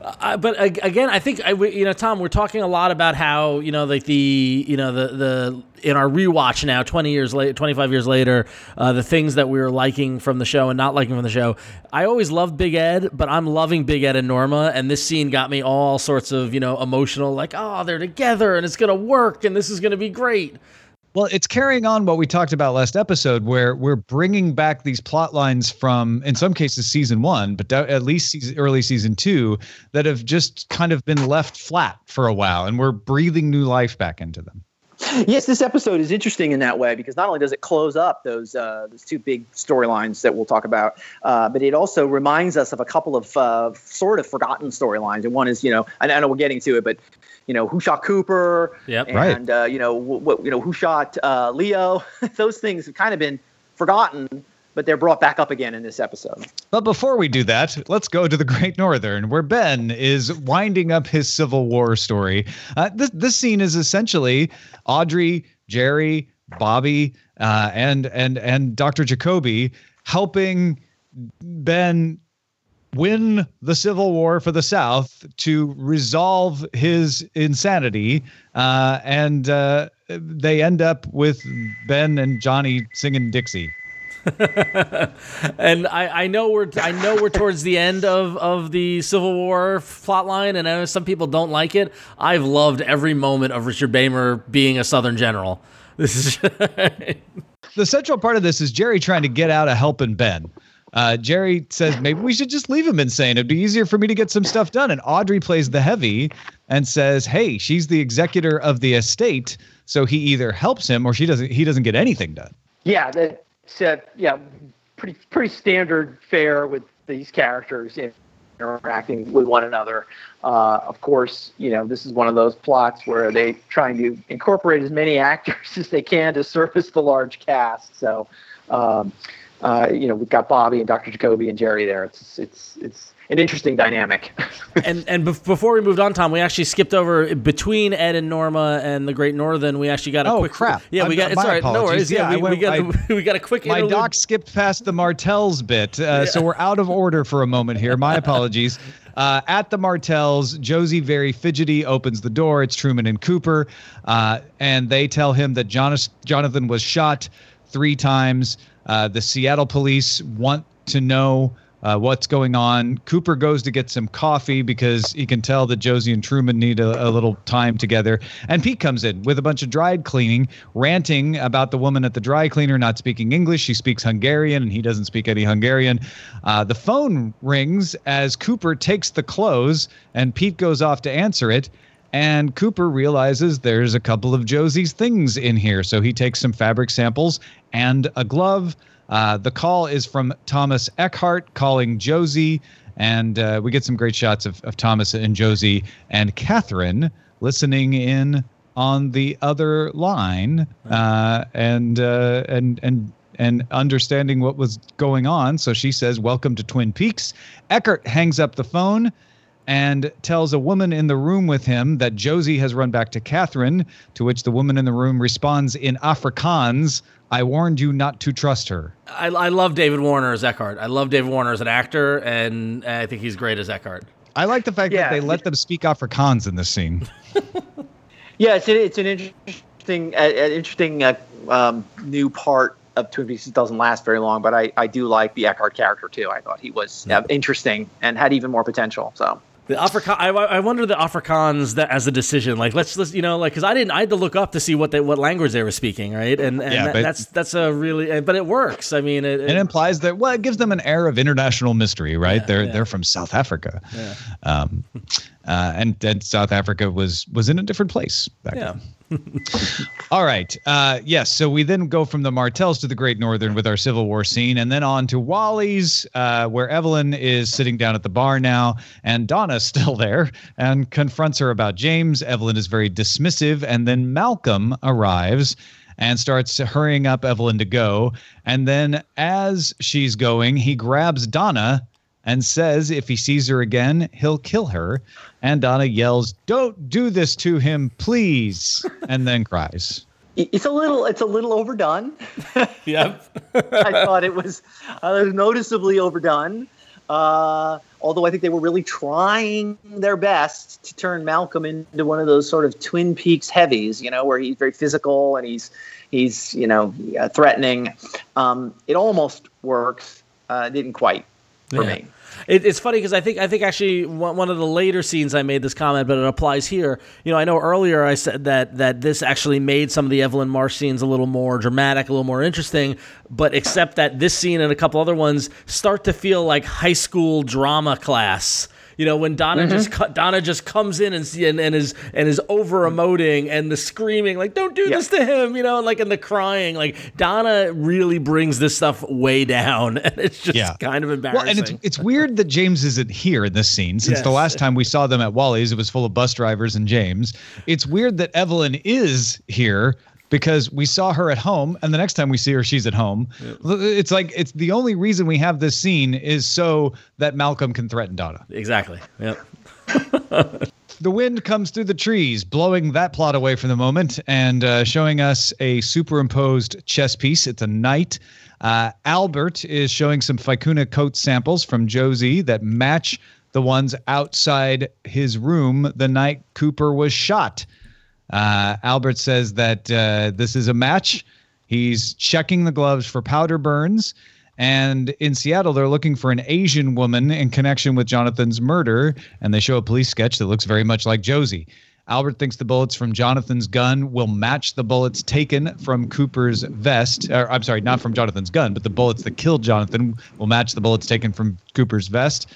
Uh, but again, I think I, you know, Tom, we're talking a lot about how you know, like the you know the the in our rewatch now, twenty years later, twenty five years later, uh, the things that we were liking from the show and not liking from the show. I always loved Big Ed, but I'm loving Big Ed and Norma, and this scene got me all sorts of you know emotional, like oh, they're together and it's gonna work and this is gonna be great. Well, it's carrying on what we talked about last episode, where we're bringing back these plot lines from, in some cases, season one, but at least season, early season two, that have just kind of been left flat for a while, and we're breathing new life back into them. Yes, this episode is interesting in that way because not only does it close up those uh, those two big storylines that we'll talk about, uh, but it also reminds us of a couple of uh, sort of forgotten storylines. And one is, you know, I I know we're getting to it, but you know, who shot Cooper? Yep. Right. And uh, you know, what you know, who shot uh, Leo? those things have kind of been forgotten, but they're brought back up again in this episode. But before we do that, let's go to the Great Northern, where Ben is winding up his Civil War story. Uh, this this scene is essentially Audrey, Jerry, Bobby, uh, and and and Dr. Jacoby helping Ben win the Civil War for the South to resolve his insanity. Uh, and uh, they end up with Ben and Johnny singing Dixie. and I, I know we're I know we're towards the end of, of the Civil War plotline, and I know some people don't like it. I've loved every moment of Richard Beymer being a Southern general. This is the central part of this is Jerry trying to get out of helping Ben. Uh, Jerry says maybe we should just leave him insane. It'd be easier for me to get some stuff done. And Audrey plays the heavy and says, "Hey, she's the executor of the estate, so he either helps him or she doesn't. He doesn't get anything done." Yeah, that's uh, yeah, pretty pretty standard fare with these characters interacting with one another. Uh, of course, you know this is one of those plots where they trying to incorporate as many actors as they can to service the large cast. So. Um, uh, you know, we've got Bobby and Dr. Jacoby and Jerry there. It's it's it's an interesting dynamic. and and be- before we moved on, Tom, we actually skipped over between Ed and Norma and the Great Northern. We actually got a oh, quick. crap! Yeah, we I'm, got. It's all right. No worries. Yeah, yeah we, went, we, got I, we got a quick. My interlude. doc skipped past the Martells bit, uh, yeah. so we're out of order for a moment here. My apologies. Uh, at the Martells, Josie, very fidgety, opens the door. It's Truman and Cooper, uh, and they tell him that Jonas, Jonathan was shot three times. Uh, the Seattle police want to know uh, what's going on. Cooper goes to get some coffee because he can tell that Josie and Truman need a, a, little time together. And Pete comes in with a bunch of dry cleaning, ranting about the woman at the dry cleaner not speaking English. She speaks Hungarian, and he doesn't speak any Hungarian. Uh, the phone rings as Cooper takes the clothes, and Pete goes off to answer it. And Cooper realizes there's a couple of Josie's things in here. So he takes some fabric samples and a glove. Uh, the call is from Thomas Eckhart calling Josie. And uh, we get some great shots of, of Thomas and Josie and Catherine listening in on the other line uh, and uh, and and and understanding what was going on. So she says, "Welcome to Twin Peaks." Eckhart hangs up the phone and tells a woman in the room with him that Josie has run back to Catherine, to which the woman in the room responds in Afrikaans, I warned you not to trust her. I, I love David Warner as Eckhart. I love David Warner as an actor, and I think he's great as Eckhart. I like the fact yeah. that they let them speak Afrikaans in this scene. yeah, it's, it's an interesting, uh, interesting uh, um, new part of Twin Peaks. It doesn't last very long, but I, I do like the Eckhart character too. I thought he was uh, interesting and had even more potential. So the Afrikaan, I, I wonder the Afrikaans that as a decision. Like let's, let's you know, like because I didn't, I had to look up to see what they, what language they were speaking, right? And, and yeah, that, that's that's a really, but it works. I mean, it, it, it, implies that well, it gives them an air of international mystery, right? Yeah, they're yeah. they're from South Africa, yeah. um, uh, and and South Africa was was in a different place back yeah. then. All right. Uh, yes. So we then go from the Martells to the Great Northern with our Civil War scene, and then on to Wally's, uh, where Evelyn is sitting down at the bar now, and Donna's still there and confronts her about James. Evelyn is very dismissive, and then Malcolm arrives and starts hurrying up Evelyn to go. And then as she's going, he grabs Donna and says if he sees her again, he'll kill her. And Donna yells, "Don't do this to him, please!" and then cries. It's a little, it's a little overdone. yep. I thought it was, uh, noticeably overdone. Uh, although I think they were really trying their best to turn Malcolm into one of those sort of Twin Peaks heavies, you know, where he's very physical and he's he's you know uh, threatening. Um, it almost works. Uh, didn't quite for yeah. me. It, it's funny because I think I think actually one, of the later scenes I made this comment, but it applies here. You know, I know earlier I said that that this actually made some of the Evelyn Marsh scenes a little more dramatic, a little more interesting. But except that this scene and a couple other ones start to feel like high school drama class you know, when Donna mm-hmm. just Donna just comes in and, and and is and is over emoting and the screaming like "Don't do this to him," you know, and like and the crying. Like Donna really brings this stuff way down, and it's just yeah. kind of embarrassing. Well, and it's it's weird that James isn't here in this scene since yes. the last time we saw them at Wally's, it was full of bus drivers and James. It's weird that Evelyn is here because we saw her at home and the next time we see her she's at home it's like it's the only reason we have this scene is so that malcolm can threaten donna exactly yep the wind comes through the trees, blowing that plot away for the moment and uh, showing us a superimposed chess piece. It's a knight. Uh, Albert is showing some vicuna coat samples from Josie that match the ones outside his room the night Cooper was shot. Uh, Albert says that uh, this is a match. He's checking the gloves for powder burns. And in Seattle, they're looking for an Asian woman in connection with Jonathan's murder. And they show a police sketch that looks very much like Josie. Albert thinks the bullets from Jonathan's gun will match the bullets taken from Cooper's vest. Or, I'm sorry, not from Jonathan's gun, but the bullets that killed Jonathan will match the bullets taken from Cooper's vest.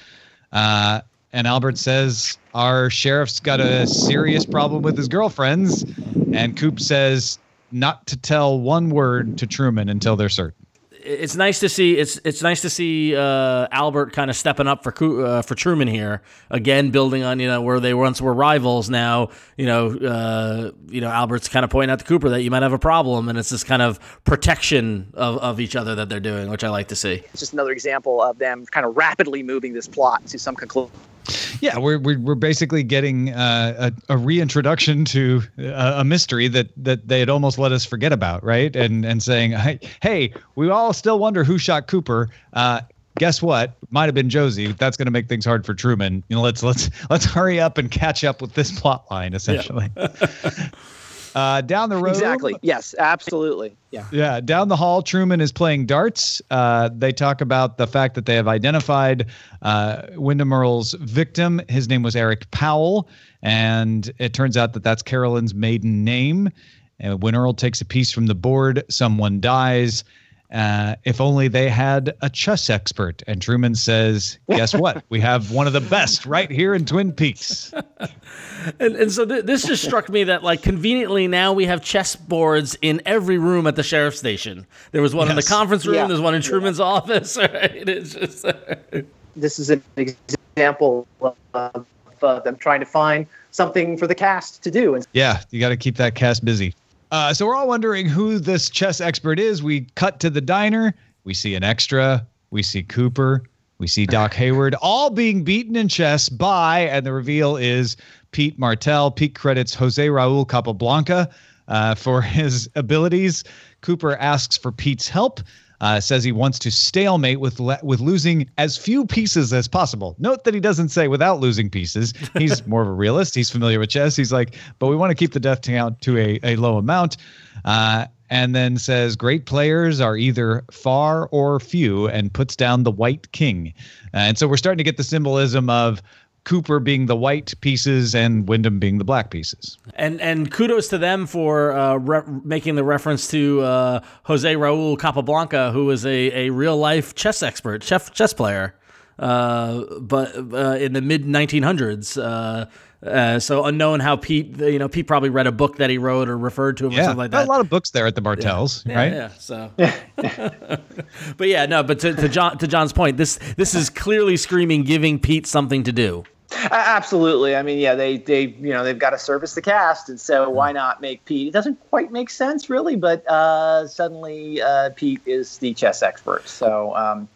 Uh, and Albert says our sheriff's got a serious problem with his girlfriends. And Coop says not to tell one word to Truman until they're certain it's nice to see it's it's nice to see uh, Albert kind of stepping up for uh, for Truman here again, building on you know where they once were rivals. Now you know uh, you know Albert's kind of pointing out to Cooper that you might have a problem, and it's this kind of protection of, of each other that they're doing, which I like to see. It's just another example of them kind of rapidly moving this plot to some conclusion. Yeah, we're we're, we're basically getting uh, a, a reintroduction to a, a, mystery that that they had almost let us forget about, right? And and saying, hey, hey, we all still wonder who shot Cooper. Uh, guess what? Might have been Josie. That's going to make things hard for Truman. You know, let's let's let's hurry up and catch up with this plot line, essentially. Yeah. Uh, down the road. Exactly. Yes, absolutely. Yeah. Yeah. Down the hall, Truman is playing darts. Uh, they talk about the fact that they have identified uh, Windom Earle's victim. His name was Eric Powell. And it turns out that that's Carolyn's maiden name. And when Earle takes a piece from the board, someone dies. Uh, if only they had a chess expert. And Truman says, Guess what? we have one of the best right here in Twin Peaks. and, and so th- this just struck me that, like, conveniently now we have chess boards in every room at the sheriff's station. There was one yes. in the conference room, yeah. there's one in Truman's yeah. office. Right? It's just. this is an example of uh, them trying to find something for the cast to do. And- Yeah, you got to keep that cast busy. Uh, so we're all wondering who this chess expert is. We cut to the diner. We see an extra. We see Cooper. We see Doc Hayward all being beaten in chess by, and the reveal is Pete Martell. Pete credits Jose Raul Capablanca uh, for his abilities. Cooper asks for Pete's help uh, says he wants to stalemate with le- with losing as few pieces as possible. Note that he doesn't say without losing pieces. He's more of a realist. He's familiar with chess. He's like, but we want to keep the death count to a, a low amount. Uh, and then says great players are either far or few and puts down the white king. Uh, and so we're starting to get the symbolism of Cooper being the white pieces and Windom being the black pieces. And and kudos to them for uh, re- making the reference to uh, Jose Raul Capablanca, who was a, a real life chess expert, chess chess player, uh, but uh, in the mid 1900s. Uh, uh, so unknown how Pete, you know, Pete probably read a book that he wrote or referred to him yeah, or something like that. A lot of books there at the Martells, yeah. right? Yeah. So, but yeah, no. But to, to John to John's point, this this is clearly screaming giving Pete something to do. Absolutely. I mean, yeah, they they you know they've got to service the cast, and so why not make Pete? It doesn't quite make sense, really, but uh, suddenly uh, Pete is the chess expert. So um,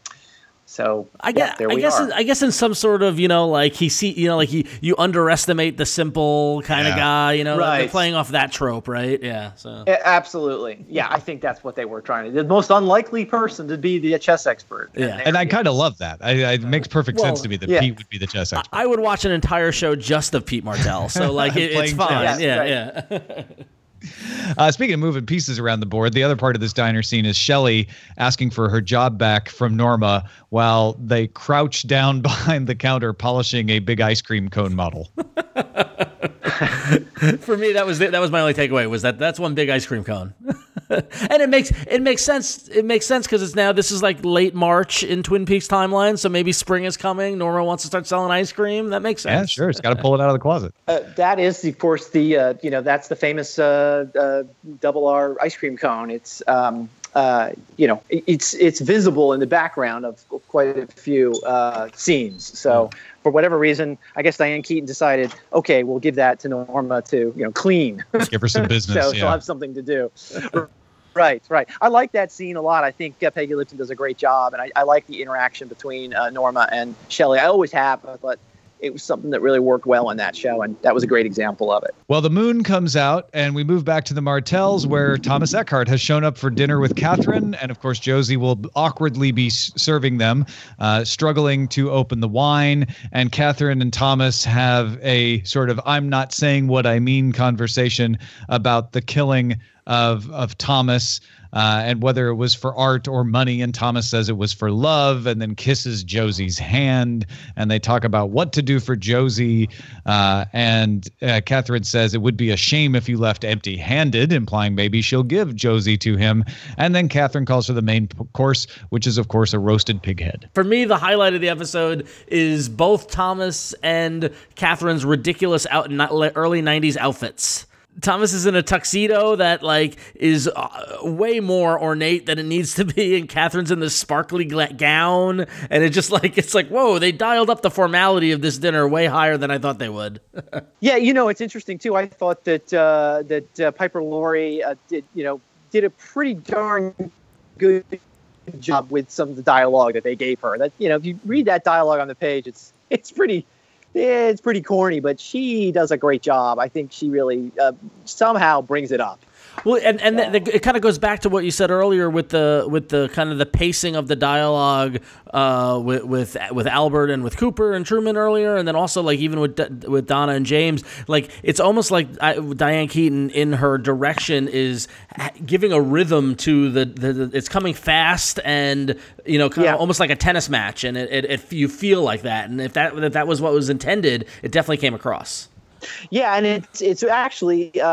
so I guess, yeah, I guess, in, I guess in some sort of, you know, like he see, you know, like he, you underestimate the simple kind yeah. of guy, you know, right. they're playing off that trope, right? Yeah. So yeah, absolutely. Yeah. I think that's what they were trying to do. The most unlikely person to be the chess expert. Yeah. And, and I kind of love that. I, it makes perfect well, sense to me that yeah. Pete would be the chess expert. I, I would watch an entire show just of Pete Martell. So like it, it's fine. Yes, yeah. Right. Yeah. Uh, speaking of moving pieces around the board, the other part of this diner scene is Shelly asking for her job back from Norma while they crouch down behind the counter polishing a big ice cream cone model. for me, that was the, that was my only takeaway was that that's one big ice cream cone, and it makes it makes sense. It makes sense because it's now this is like late March in Twin Peaks timeline, so maybe spring is coming. Norma wants to start selling ice cream. That makes sense. Yeah, sure. It's got to pull it out of the closet. Uh, that is, of course, the uh, you know that's the famous uh, uh double R ice cream cone. It's um, uh, you know, it's it's visible in the background of quite a few uh, scenes. So for whatever reason, I guess Diane Keaton decided, okay, we'll give that to Norma to you know clean. Give her some business. so yeah. she'll have something to do. right, right. I like that scene a lot. I think uh, Peggy Lipton does a great job, and I, I like the interaction between uh, Norma and Shelley. I always have, but it was something that really worked well in that show, and that was a great example of it. Well, the moon comes out, and we move back to the Martells, where Thomas Eckhart has shown up for dinner with Catherine, and of course Josie will awkwardly be serving them, uh, struggling to open the wine, and Catherine and Thomas have a sort of "I'm not saying what I mean" conversation about the killing of of Thomas uh, and whether it was for art or money. And Thomas says it was for love, and then kisses Josie's hand. And they talk about what to do for Josie. Uh, and uh, Catherine says it would be a shame if you left empty handed, implying maybe she'll give Josie to him. And then Catherine calls for the main course, which is, of course, a roasted pig head. For me, the highlight of the episode is both Thomas and Catherine's ridiculous out early '90s outfits. Thomas is in a tuxedo that like is uh, way more ornate than it needs to be, and Catherine's in this sparkly gla- gown, and it just like it's like whoa, they dialed up the formality of this dinner way higher than I thought they would. Yeah, you know, it's interesting too. I thought that uh, that uh, Piper Laurie uh, did, you know, did a pretty darn good job with some of the dialogue that they gave her. That you know, if you read that dialogue on the page, it's it's pretty it's pretty corny, but she does a great job. I think she really uh, somehow brings it up. Well, and and the, the, it kind of goes back to what you said earlier with the with the kind of the pacing of the dialogue uh, with with with Albert and with Cooper and Truman earlier, and then also like even with with Donna and James, like it's almost like I, Diane Keaton in her direction is giving a rhythm to the, the, the it's coming fast and you know kind yeah. of almost like a tennis match, and it, it, it you feel like that, and if that if that was what was intended, it definitely came across. Yeah, and it's it's actually uh,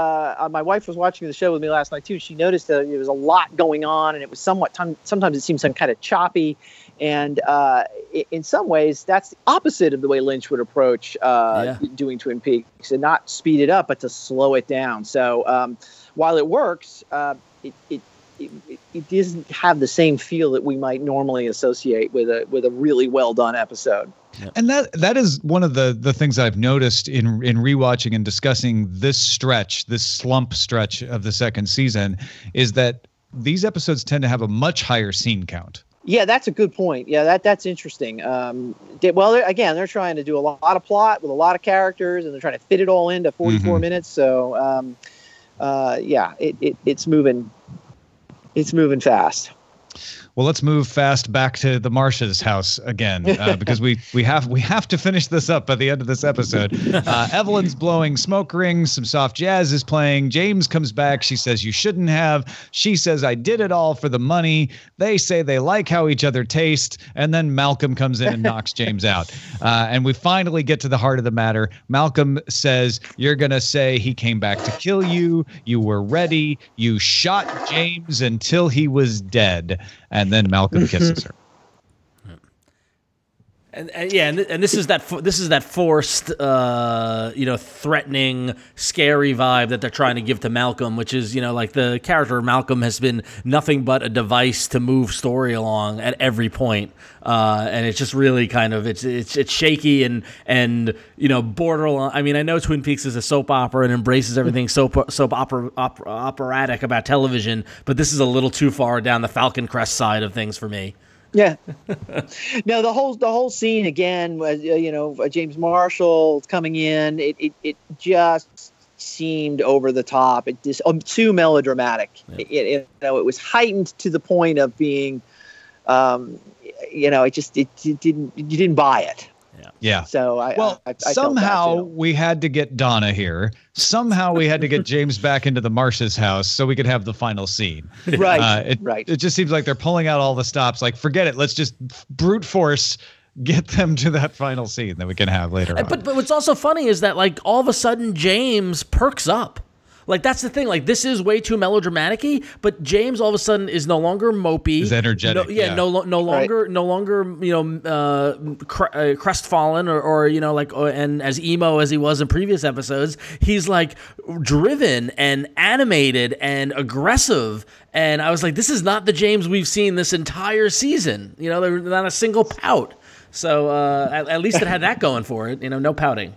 uh, my wife was watching the show with me last night too. She noticed that there was a lot going on, and it was somewhat time, sometimes it seems some kind of choppy. And uh, in some ways, that's the opposite of the way Lynch would approach uh, yeah. doing Twin Peaks, and not speed it up, but to slow it down. So um, while it works, uh, it, it it, it, doesn't have the same feel that we might normally associate with a with a really well done episode. And that that is one of the the things I've noticed in in rewatching and discussing this stretch, this slump stretch of the second season, is that these episodes tend to have a much higher scene count. Yeah, that's a good point. Yeah, that that's interesting. Um, well, they're, again, they're trying to do a lot of plot with a lot of characters, and they're trying to fit it all into 44 mm-hmm. minutes. So, um, uh, yeah, it, it, it's moving it's moving fast. Well, let's move fast back to the Marsh's house again uh, because we we have we have to finish this up by the end of this episode. Uh, Evelyn's blowing smoke rings. Some soft jazz is playing. James comes back. She says you shouldn't have. She says I did it all for the money. They say they like how each other taste, and then Malcolm comes in and knocks James out. Uh, and we finally get to the heart of the matter. Malcolm says you're gonna say he came back to kill you. You were ready. You shot James until he was dead and then Malcolm kisses her. And, and, yeah, and, and this is that this is that forced, uh, you know, threatening, scary vibe that they're trying to give to Malcolm, which is you know like the character Malcolm has been nothing but a device to move story along at every point, uh, and it's just really kind of it's it's it's shaky and and you know borderline. I mean, I know Twin Peaks is a soap opera and embraces everything soap soap opera operatic about television, but this is a little too far down the Falcon Crest side of things for me. Yeah. no, the whole the whole scene again was uh, you know uh, James Marshall coming in. It it, it just seemed over the top. It just um, too melodramatic. Yeah. It, it, you know, it was heightened to the point of being, um, you know, it just it, it didn't you didn't buy it. Yeah. So I well I, I somehow we had to get Donna here. Somehow we had to get James back into the Marsh's house so we could have the final scene. Right. Uh, it, right. It just seems like they're pulling out all the stops. Like forget it. Let's just brute force get them to that final scene that we can have later. But but what's also funny is that like all of a sudden James perks up. Like that's the thing. Like this is way too melodramatic but James all of a sudden is no longer mopey. Is energetic. No, yeah, yeah, no no longer right. no longer you know uh, cr- uh, crestfallen or, or you know like uh, and as emo as he was in previous episodes. He's like driven and animated and aggressive. And I was like, this is not the James we've seen this entire season. You know, there's not a single pout. So uh, at, at least it had that going for it. You know, no pouting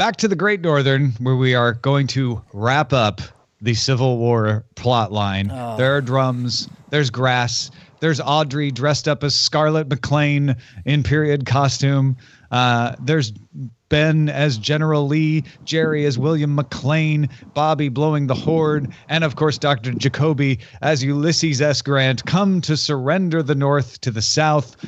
back to the Great Northern, where we are going to wrap up the Civil War plot line. Oh. There are drums, there's grass, there's Audrey dressed up as Scarlett McLean in period costume. Uh, there's Ben as General Lee, Jerry as William McLean, Bobby blowing the horn, and of course Dr. Jacoby as Ulysses S. Grant come to surrender the North to the South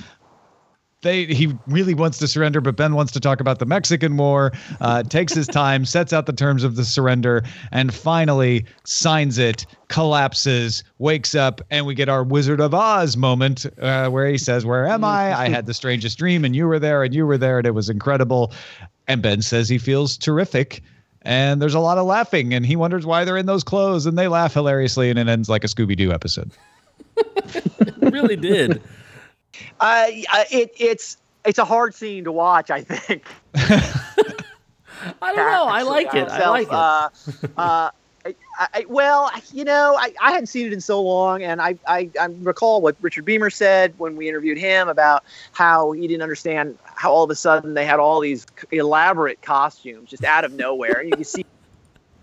they he really wants to surrender, but Ben wants to talk about the Mexican War. Uh, takes his time, sets out the terms of the surrender, and finally signs it. Collapses, wakes up, and we get our Wizard of Oz moment uh, where he says, "Where am I? I had the strangest dream, and you were there, and you were there, and it was incredible." And Ben says he feels terrific. And there's a lot of laughing, and he wonders why they're in those clothes, and they laugh hilariously, and it ends like a Scooby Doo episode. really did. Uh, it, it's it's a hard scene to watch. I think. I don't know. I like it. I like it. Uh, uh, I, I, well, you know, I, I hadn't seen it in so long, and I, I, I recall what Richard Beymer said when we interviewed him about how he didn't understand how all of a sudden they had all these elaborate costumes just out of nowhere. and you can see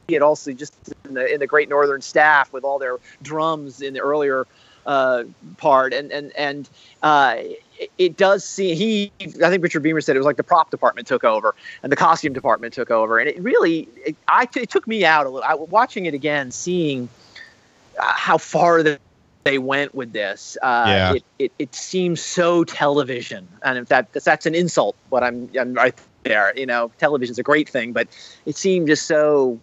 it also just in the in the Great Northern Staff with all their drums in the earlier uh, part, and and and uh, it, it, does seem he. I think Richard Beymer said it was like the prop department took over and the costume department took over, and it really, it, I it took me out a little. I, watching it again, seeing uh, how far the, they went with this. Uh, yeah. it, it, it seems so television, and in fact, that's, that's an insult. But I'm I'm right there. You know, television's a great thing, but it seemed just so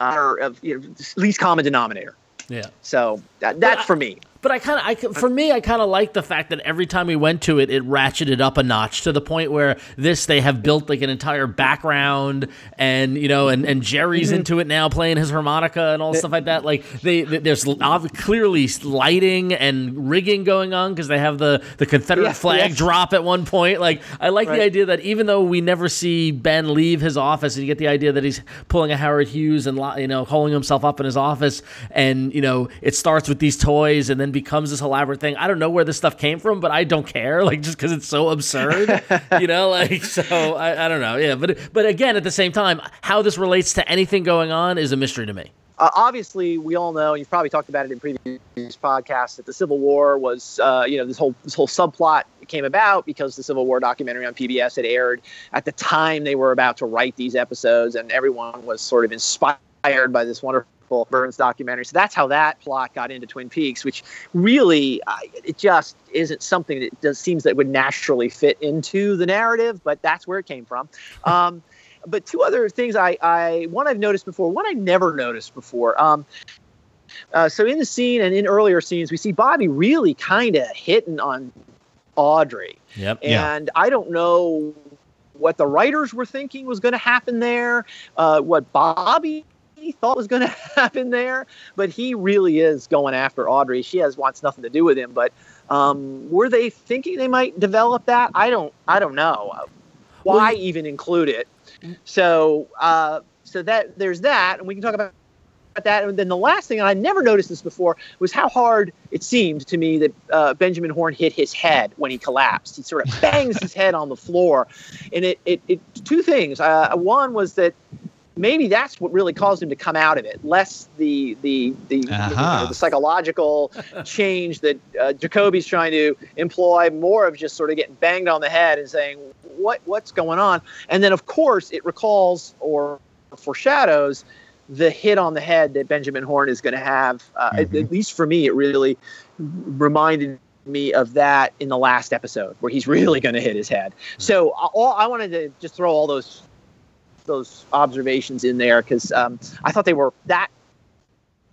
uh, of you know, least common denominator. Yeah. So that, that's for me. But I kind of, I for me, I kind of like the fact that every time we went to it, it ratcheted up a notch to the point where this they have built like an entire background, and you know, and and Jerry's mm-hmm. into it now, playing his harmonica and all stuff like that. Like they, they there's clearly lighting and rigging going on because they have the the Confederate yeah, flag drop at one point. Like I like right. the idea that even though we never see Ben leave his office, and you get the idea that he's pulling a Howard Hughes and you know holding himself up in his office, and you know it starts with these toys and then becomes this elaborate thing. I don't know where this stuff came from, but I don't care. Like just because it's so absurd, you know. Like so, I, I don't know. Yeah, but but again, at the same time, how this relates to anything going on is a mystery to me. Uh, obviously, we all know, you've probably talked about it in previous podcasts, that the Civil War was, uh, you know, this whole this whole subplot came about because the Civil War documentary on PBS had aired at the time they were about to write these episodes, and everyone was sort of inspired by this wonderful Burns documentary. So that's how that plot got into Twin Peaks, which really uh, it just isn't something that does, seems that would naturally fit into the narrative, but that's where it came from. Um, but two other things I, I one I've noticed before, one I never noticed before. Um, uh, so in the scene and in earlier scenes, we see Bobby really kind of hitting on Audrey. Yep. And yeah. I don't know what the writers were thinking was going to happen there, uh, what Bobby he thought was going to happen there, but he really is going after Audrey. She has wants nothing to do with him, but um, were they thinking they might develop that? I don't. I don't know. Why well, even include it? So, uh, so that there's that, and we can talk about that. And then the last thing, and I never noticed this before, was how hard it seemed to me that uh, Benjamin Horne hit his head when he collapsed. He sort of bangs his head on the floor, and it, it, it two things. Uh, one was that maybe that's what really caused him to come out of it less the the the, uh-huh. you know, the psychological change that uh, jacoby's trying to employ more of just sort of getting banged on the head and saying what what's going on and then of course it recalls or foreshadows the hit on the head that benjamin Horne is going to have uh, mm-hmm. at, at least for me it really reminded me of that in the last episode where he's really going to hit his head. So all, I wanted to just throw all those those observations in there because um, I thought they were that.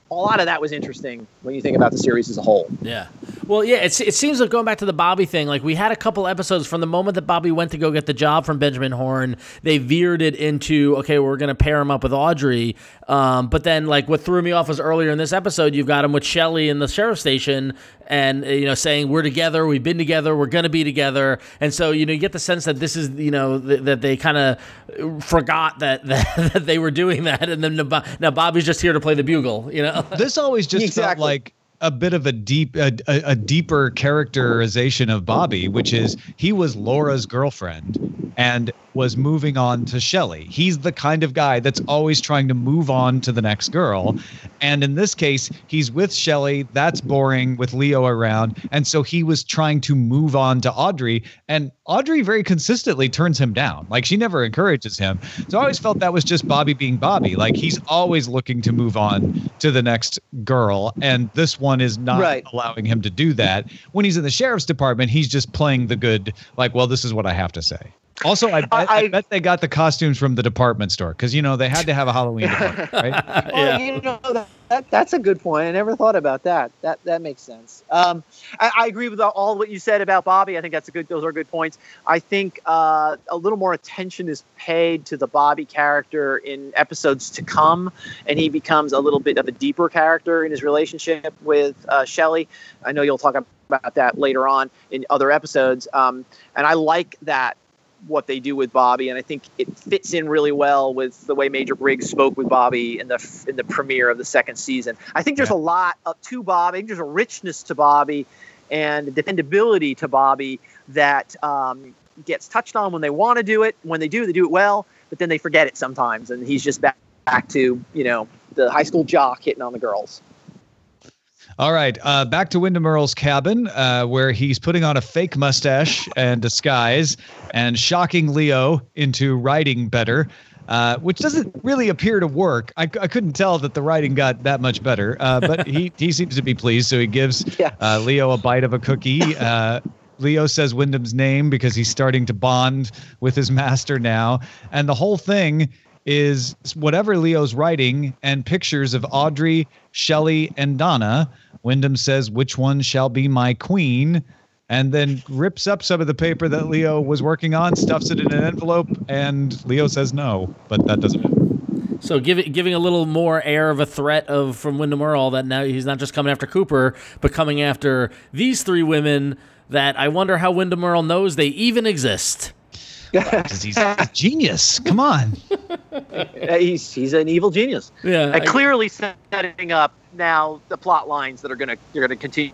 A lot of that was interesting when you think about the series as a whole. Yeah. Well, yeah, it's, it seems like going back to the Bobby thing, like we had a couple episodes from the moment that Bobby went to go get the job from Benjamin Horne, they veered it into, okay, we're going to pair him up with Audrey. Um, but then, like, what threw me off was earlier in this episode, you've got him with Shelly in the sheriff station and, uh, you know, saying, we're together, we've been together, we're going to be together. And so, you know, you get the sense that this is, you know, th- that they kind of forgot that, that, that they were doing that. And then now Bobby's just here to play the bugle, you know? This always just exactly. felt like a bit of a deep a, a, deeper characterization of Bobby, which is he was Laura's girlfriend and was moving on to Shelley. He's the kind of guy that's always trying to move on to the next girl. And in this case, he's with Shelley. That's boring with Leo around. And so he was trying to move on to Audrey. And Audrey very consistently turns him down. Like she never encourages him. So I always felt that was just Bobby being Bobby. Like he's always looking to move on to the next girl. And this one is not Right. allowing him to do that. When he's in the sheriff's department, he's just playing the good, like, well, this is what I have to say. Also, I bet, I, I- bet they got the costumes from the department store because you know they had to have a Halloween department, right? Well, you know that, that that's a good point. I never thought about that. That that makes sense. Um, I, I agree with all what you said about Bobby. I think that's a good. Those are good points. I think uh, a little more attention is paid to the Bobby character in episodes to come, and he becomes a little bit of a deeper character in his relationship with uh, Shelley. I know you'll talk about that later on in other episodes, um, and I like that what they do with Bobby, and I think it fits in really well with the way Major Briggs spoke with Bobby in the in the premiere of the second season. I think there's a lot up to Bobby. I think there's a richness to Bobby and dependability to Bobby that um, gets touched on when they want to do it. When they do, they do it well, but then they forget it sometimes, and he's just back back to you know the high school jock hitting on the girls. All right, uh, back to Windom Earle's cabin, uh, where he's putting on a fake mustache and disguise and shocking Leo into writing better, uh, which doesn't really appear to work. I, I couldn't tell that the writing got that much better, uh, but he, he seems to be pleased, so he gives Yeah. uh, Leo a bite of a cookie. Uh, Leo says Windom's name because he's starting to bond with his master now. And the whole thing is whatever Leo's writing and pictures of Audrey, Shelley, and Donna. Windom says, Which one shall be my queen? And then rips up some of the paper that Leo was working on, stuffs it in an envelope, and Leo says no, but that doesn't. matter. So giving giving a little more air of a threat of from Windom Earle that now he's not just coming after Cooper, but coming after these three women that I wonder how Windom Earle knows they even exist. Because he's a genius. Come on. He's he's an evil genius. Yeah, and I- clearly setting up now the plot lines that are gonna you're gonna continue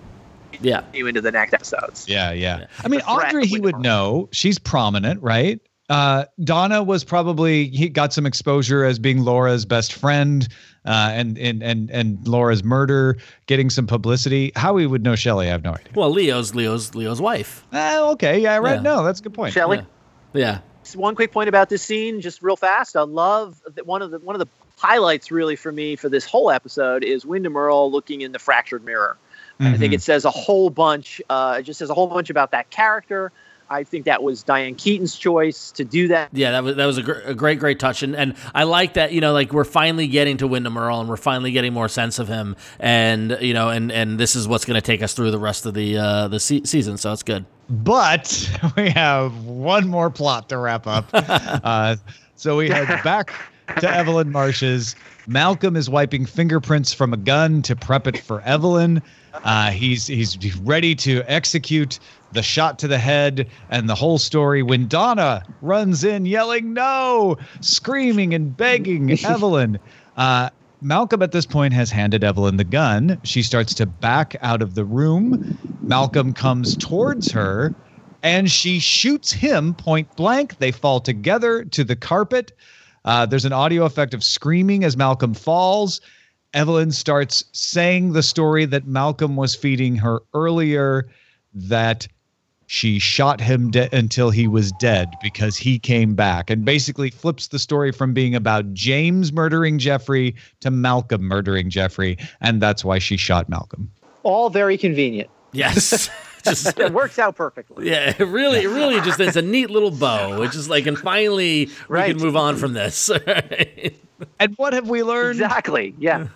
yeah. into the next episodes. Yeah, yeah. I mean, Audrey, he would know. She's prominent, right? Uh, Donna was probably he got some exposure as being Laura's best friend, uh, and and and and Laura's murder getting some publicity. How he would know Shelley, I have no idea. Well, Leo's Leo's Leo's wife. Uh, okay, yeah, right. Yeah. No, that's a good point. Shelley, Yeah. Yeah. One quick point about this scene, just real fast. I love that one of the one of the highlights really for me for this whole episode is Windom Earle looking in the fractured mirror. I think Mhm. it says a whole bunch. Uh, it just says a whole bunch about that character. I think that was Diane Keaton's choice to do that. Yeah, that was that was a, gr- a great, great touch, and and I like that. You know, like we're finally getting to Windom Earle, and we're finally getting more sense of him, and you know, and and this is what's going to take us through the rest of the uh, the se- season. So it's good. But we have one more plot to wrap up. uh, so we head back to Evelyn Marsh's. Malcolm is wiping fingerprints from a gun to prep it for Evelyn. Uh, he's he's ready to execute the shot to the head and the whole story when Donna runs in yelling no, screaming and begging Evelyn. Uh, Malcolm at this point has handed Evelyn the gun. She starts to back out of the room. Malcolm comes towards her and she shoots him point blank. They fall together to the carpet. Uh, there's an audio effect of screaming as Malcolm falls. Evelyn starts saying the story that Malcolm was feeding her earlier that she shot him de- until he was dead because he came back and basically flips the story from being about James murdering Jeffrey to Malcolm murdering Jeffrey. And that's why she shot Malcolm. All very convenient. Yes, just It works out perfectly. yeah, it really, it really just it's a neat little bow. It's just like, and finally we can move on from this. And what have we learned? Exactly. Yeah.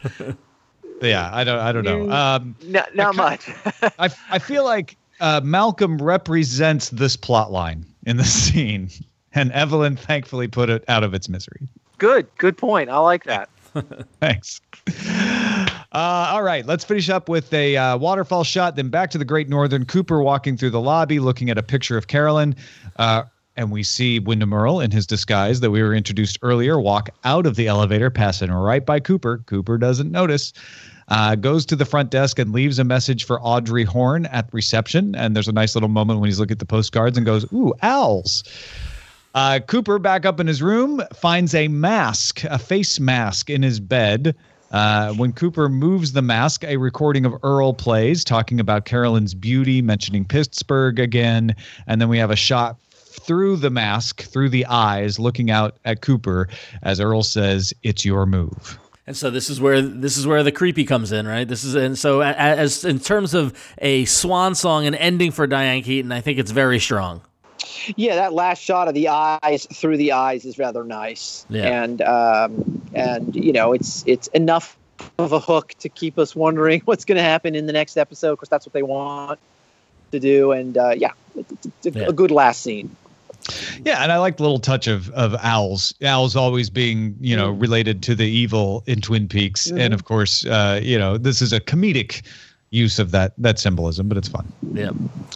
Yeah, I don't I don't know. Um No, not much. I, I feel like uh, Malcolm represents this plot line in the scene, and Evelyn thankfully put it out of its misery. good. Good point. I like that. Thanks. Uh, all right, let's finish up with a uh, waterfall shot, then back to the Great Northern. Cooper walking through the lobby, looking at a picture of Carolyn. Uh, and we see Windom Earle in his disguise that we were introduced earlier walk out of the elevator, passing right by Cooper. Cooper doesn't notice. Uh, goes to the front desk and leaves a message for Audrey Horne at reception. And there's a nice little moment when he's looking at the postcards and goes, Ooh, owls. Uh, Cooper, back up in his room, finds a mask, a face mask in his bed. Uh, when Cooper moves the mask, a recording of Earle plays, talking about Carolyn's beauty, mentioning Pittsburgh again. And then we have a shot through the mask, through the eyes, looking out at Cooper as Earle says, It's your move. And so this is where this is where the creepy comes in, right? This is and so as in terms of a swan song and ending for Diane Keaton, I think it's very strong. Yeah, that last shot of the eyes through the eyes is rather nice, Yeah. and um, and you know it's it's enough of a hook to keep us wondering what's going to happen in the next episode because that's what they want to do, and uh, yeah, it's, it's a, Yeah. a good last scene. Yeah, and I like the little touch of of owls. Owls always being, you know, related to the evil in Twin Peaks, and of course, uh, you know, this is a comedic use of that that symbolism, but it's fun. Yeah.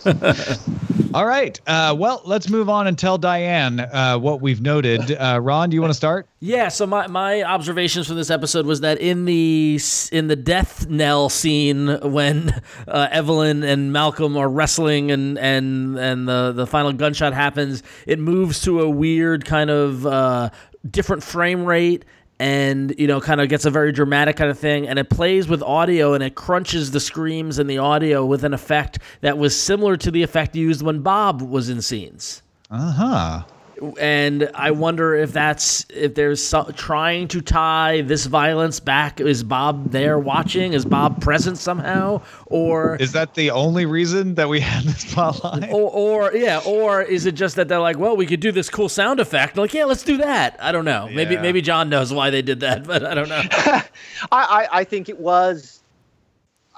All right, uh, well, let's move on and tell Diane uh, what we've noted. Uh, Ron, do you want to start? Yeah, so my, my observations from this episode was that in the in the death knell scene when uh, Evelyn and Malcolm are wrestling and and and the the final gunshot happens, it moves to a weird kind of uh, different frame rate and you know kind of gets a very dramatic kind of thing and it plays with audio and it crunches the screams and the audio with an effect that was similar to the effect used when Bob was in scenes Uh huh. And I wonder if that's if there's so, trying to tie this violence back. Is Bob there watching? Is Bob present somehow, or Is that the only reason that we had this plotline? or, or yeah, or is it just that they're like, well, we could do this cool sound effect? Like, yeah, let's do that. I don't know. Maybe Yeah. maybe John knows why they did that, but I don't know. I, I, I think it was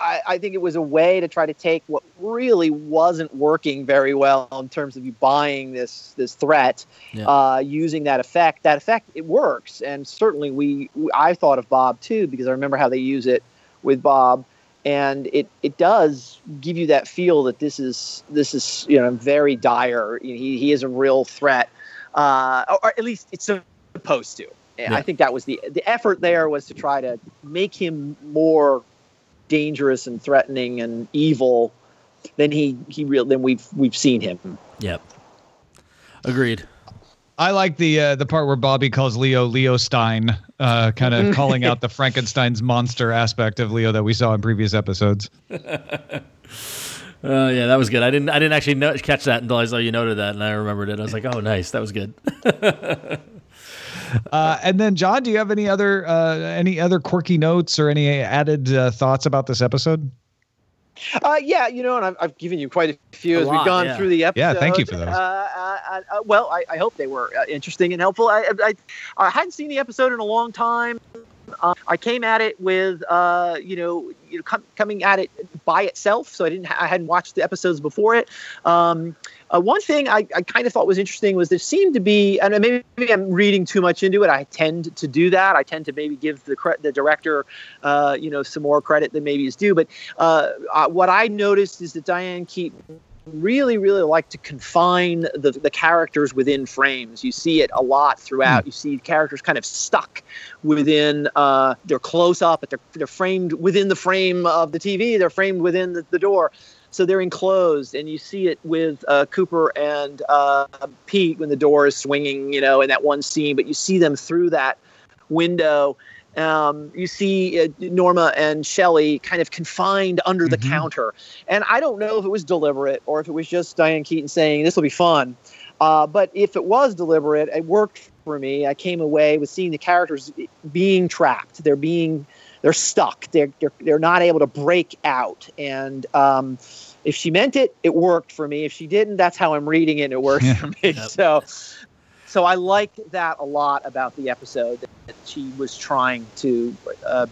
I, I think it was a way to try to take what really wasn't working very well in terms of you buying this this threat Yeah. uh, using that effect. That effect it works. And certainly we, I thought of Bob too because I remember how they use it with Bob. And it it does give you that feel that this is this is you know very dire. He, he is a real threat. Uh, or, or at least it's supposed to. Yeah. I think that was the the effort there was to try to make him more dangerous and threatening and evil than he he real than we've we've seen him. yep. Agreed. I like the uh, the part where Bobby calls Leo Leo Stein, uh, kind of calling out the Frankenstein's monster aspect of Leo that we saw in previous episodes. Uh, yeah, that was good. I didn't I didn't actually know, catch that until I saw you noted that, and I remembered it. I was like, oh, nice, that was good. Uh, and then, John, do you have any other uh, any other quirky notes or any added uh, thoughts about this episode? Uh, yeah, you know, and I've, I've given you quite a few A as lot, we've gone yeah. through the episode. Yeah, thank you for those. Uh, uh, uh, well, I, I hope they were uh, interesting and helpful. I, I, I hadn't seen the episode in a long time. Uh, I came at it with, uh, you know, you know, com- coming at it by itself, so I didn't, I hadn't watched the episodes before it. Um, uh, one thing I, I kind of thought was interesting was there seemed to be, and maybe, maybe I'm reading too much into it. I tend to do that. I tend to maybe give the cre- the director, uh, you know, some more credit than maybe is due. But uh, uh, what I noticed is that Diane Keaton really, really liked to confine the, the characters within frames. You see it a lot throughout. You see characters kind of stuck within, uh, they're close up, but they're, they're framed within the frame of the TV, they're framed within the, the door. So they're enclosed, and you see it with uh, Cooper and uh, Pete when the door is swinging, you know, in that one scene. But you see them through that window. Um, you see uh, Norma and Shelley kind of confined under the Mhm. counter. And I don't know if it was deliberate or if it was just Diane Keaton saying, this will be fun. Uh, but if it was deliberate, it worked for me. I came away with seeing the characters being trapped. They're being, they're stuck. They're, they're, they're not able to break out. And um, if she meant it, it worked for me. If she didn't, that's how I'm reading it. and It worked Yeah. for me. Yep. So, so I liked that a lot about the episode that she was trying to uh,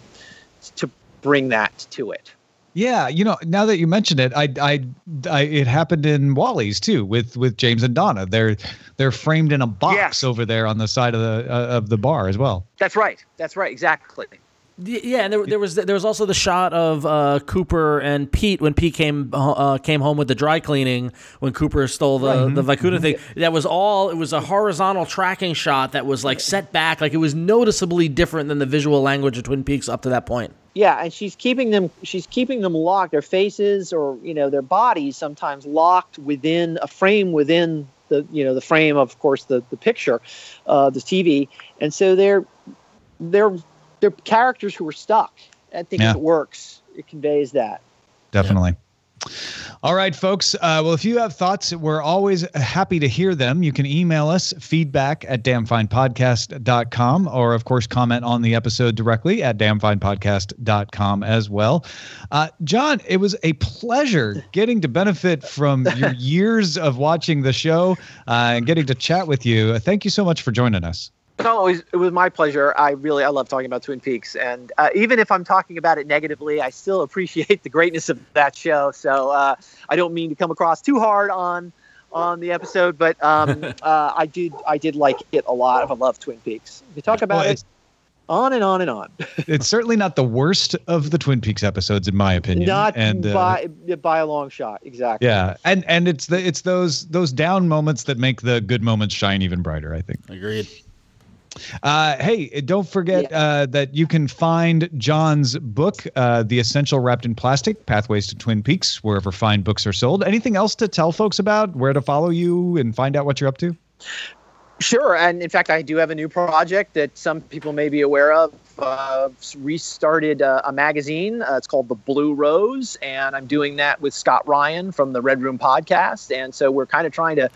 to bring that to it. Yeah, you know, now that you mention it, I, I, I, it happened in Wally's too with with James and Donna. They're they're framed in a box Yes. over there on the side of the uh, of the bar as well. That's right. That's right. Exactly. Yeah, and there, there was there was also the shot of uh, Cooper and Pete when Pete came uh, came home with the dry cleaning when Cooper stole the the Vicuna thing. That was all. It was a horizontal tracking shot that was like set back, like it was noticeably different than the visual language of Twin Peaks up to that point. Yeah, and she's keeping them. She's keeping them locked. Their faces, or you know, their bodies, sometimes locked within a frame within the you know the frame of course the the picture, uh, the TV, and so they're they're they're characters who are stuck. I think Yeah. it works. It conveys that. Definitely. All right, folks. Uh, well, if you have thoughts, we're always happy to hear them. You can email us feedback at damnfinepodcast.com or, of course, comment on the episode directly at damnfinepodcast.com as well. Uh, John, it was a pleasure getting to benefit from your years of watching the show uh, and getting to chat with you. Thank you so much for joining us. No, it was, it was my pleasure. I really I love talking about Twin Peaks, and uh, even if I'm talking about it negatively, I still appreciate the greatness of that show. So uh, I don't mean to come across too hard on on the episode, but um, uh, I did I did like it a lot. I love Twin Peaks. You talk about Well, it on and on and on. It's certainly not the worst of the Twin Peaks episodes, in my opinion. Not and, uh, by by a long shot. Exactly. Yeah, and and it's the it's those those down moments that make the good moments shine even brighter. I think. Agreed. Uh, hey, don't forget Yeah. uh, that you can find John's book, uh, "The Essential Wrapped in Plastic: Pathways to Twin Peaks," wherever fine books are sold. Anything else to tell folks about? Where to follow you and find out what you're up to? Sure, and in fact, I do have a new project that some people may be aware of. Uh, restarted uh, a magazine. Uh, it's called The Blue Rose, and I'm doing that with Scott Ryan from the Red Room podcast. And so we're kind of trying to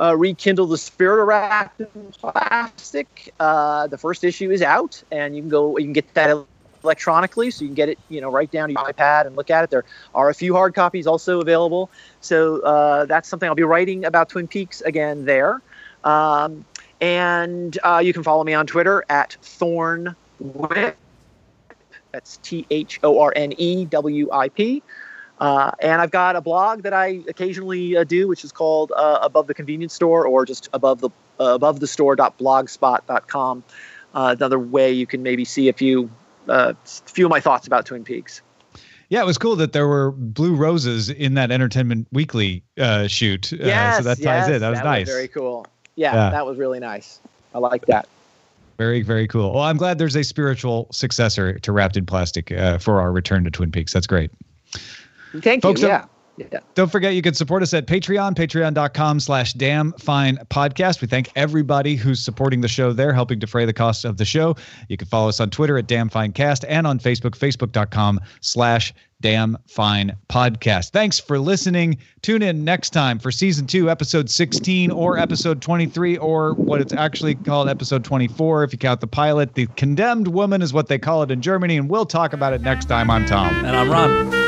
uh, rekindle the spirit of wrapped in plastic. Uh, the first issue is out, and you can go. You can get that electronically, so you can get it, you know, right down to your iPad and look at it. There are a few hard copies also available. So uh, that's something I'll be writing about Twin Peaks again there. Um, and uh, you can follow me on Twitter at Thorne. That's T H O R N E W I P. Uh, and I've got a blog that I occasionally uh, do, which is called uh, Above the Convenience Store, or just above the uh, above the store.blogspot.com. Uh, another way you can maybe see a few uh, few of my thoughts about Twin Peaks. Yeah, it was cool that there were blue roses in that Entertainment Weekly uh, shoot. Yes, uh, so that ties yes, in. That was nice. very cool. Yeah, Yeah. that was really nice. I like that. Very, very cool. Well, I'm glad there's a spiritual successor to Wrapped in Plastic uh, for our return to Twin Peaks. That's great. Thank Folks, you. Yeah. Yeah. Don't forget you can support us at Patreon, patreon.com slash damn fine podcast. We thank everybody who's supporting the show there, helping defray the cost of the show. You can follow us on Twitter at damn fine cast and on Facebook, facebook.com slash damn fine podcast. Thanks for listening. Tune in next time for season two, episode 16 or episode 23, or what it's actually called episode 24 if you count the pilot. The condemned woman is what they call it in Germany, and we'll talk about it next time. I'm Tom. And I'm Ron.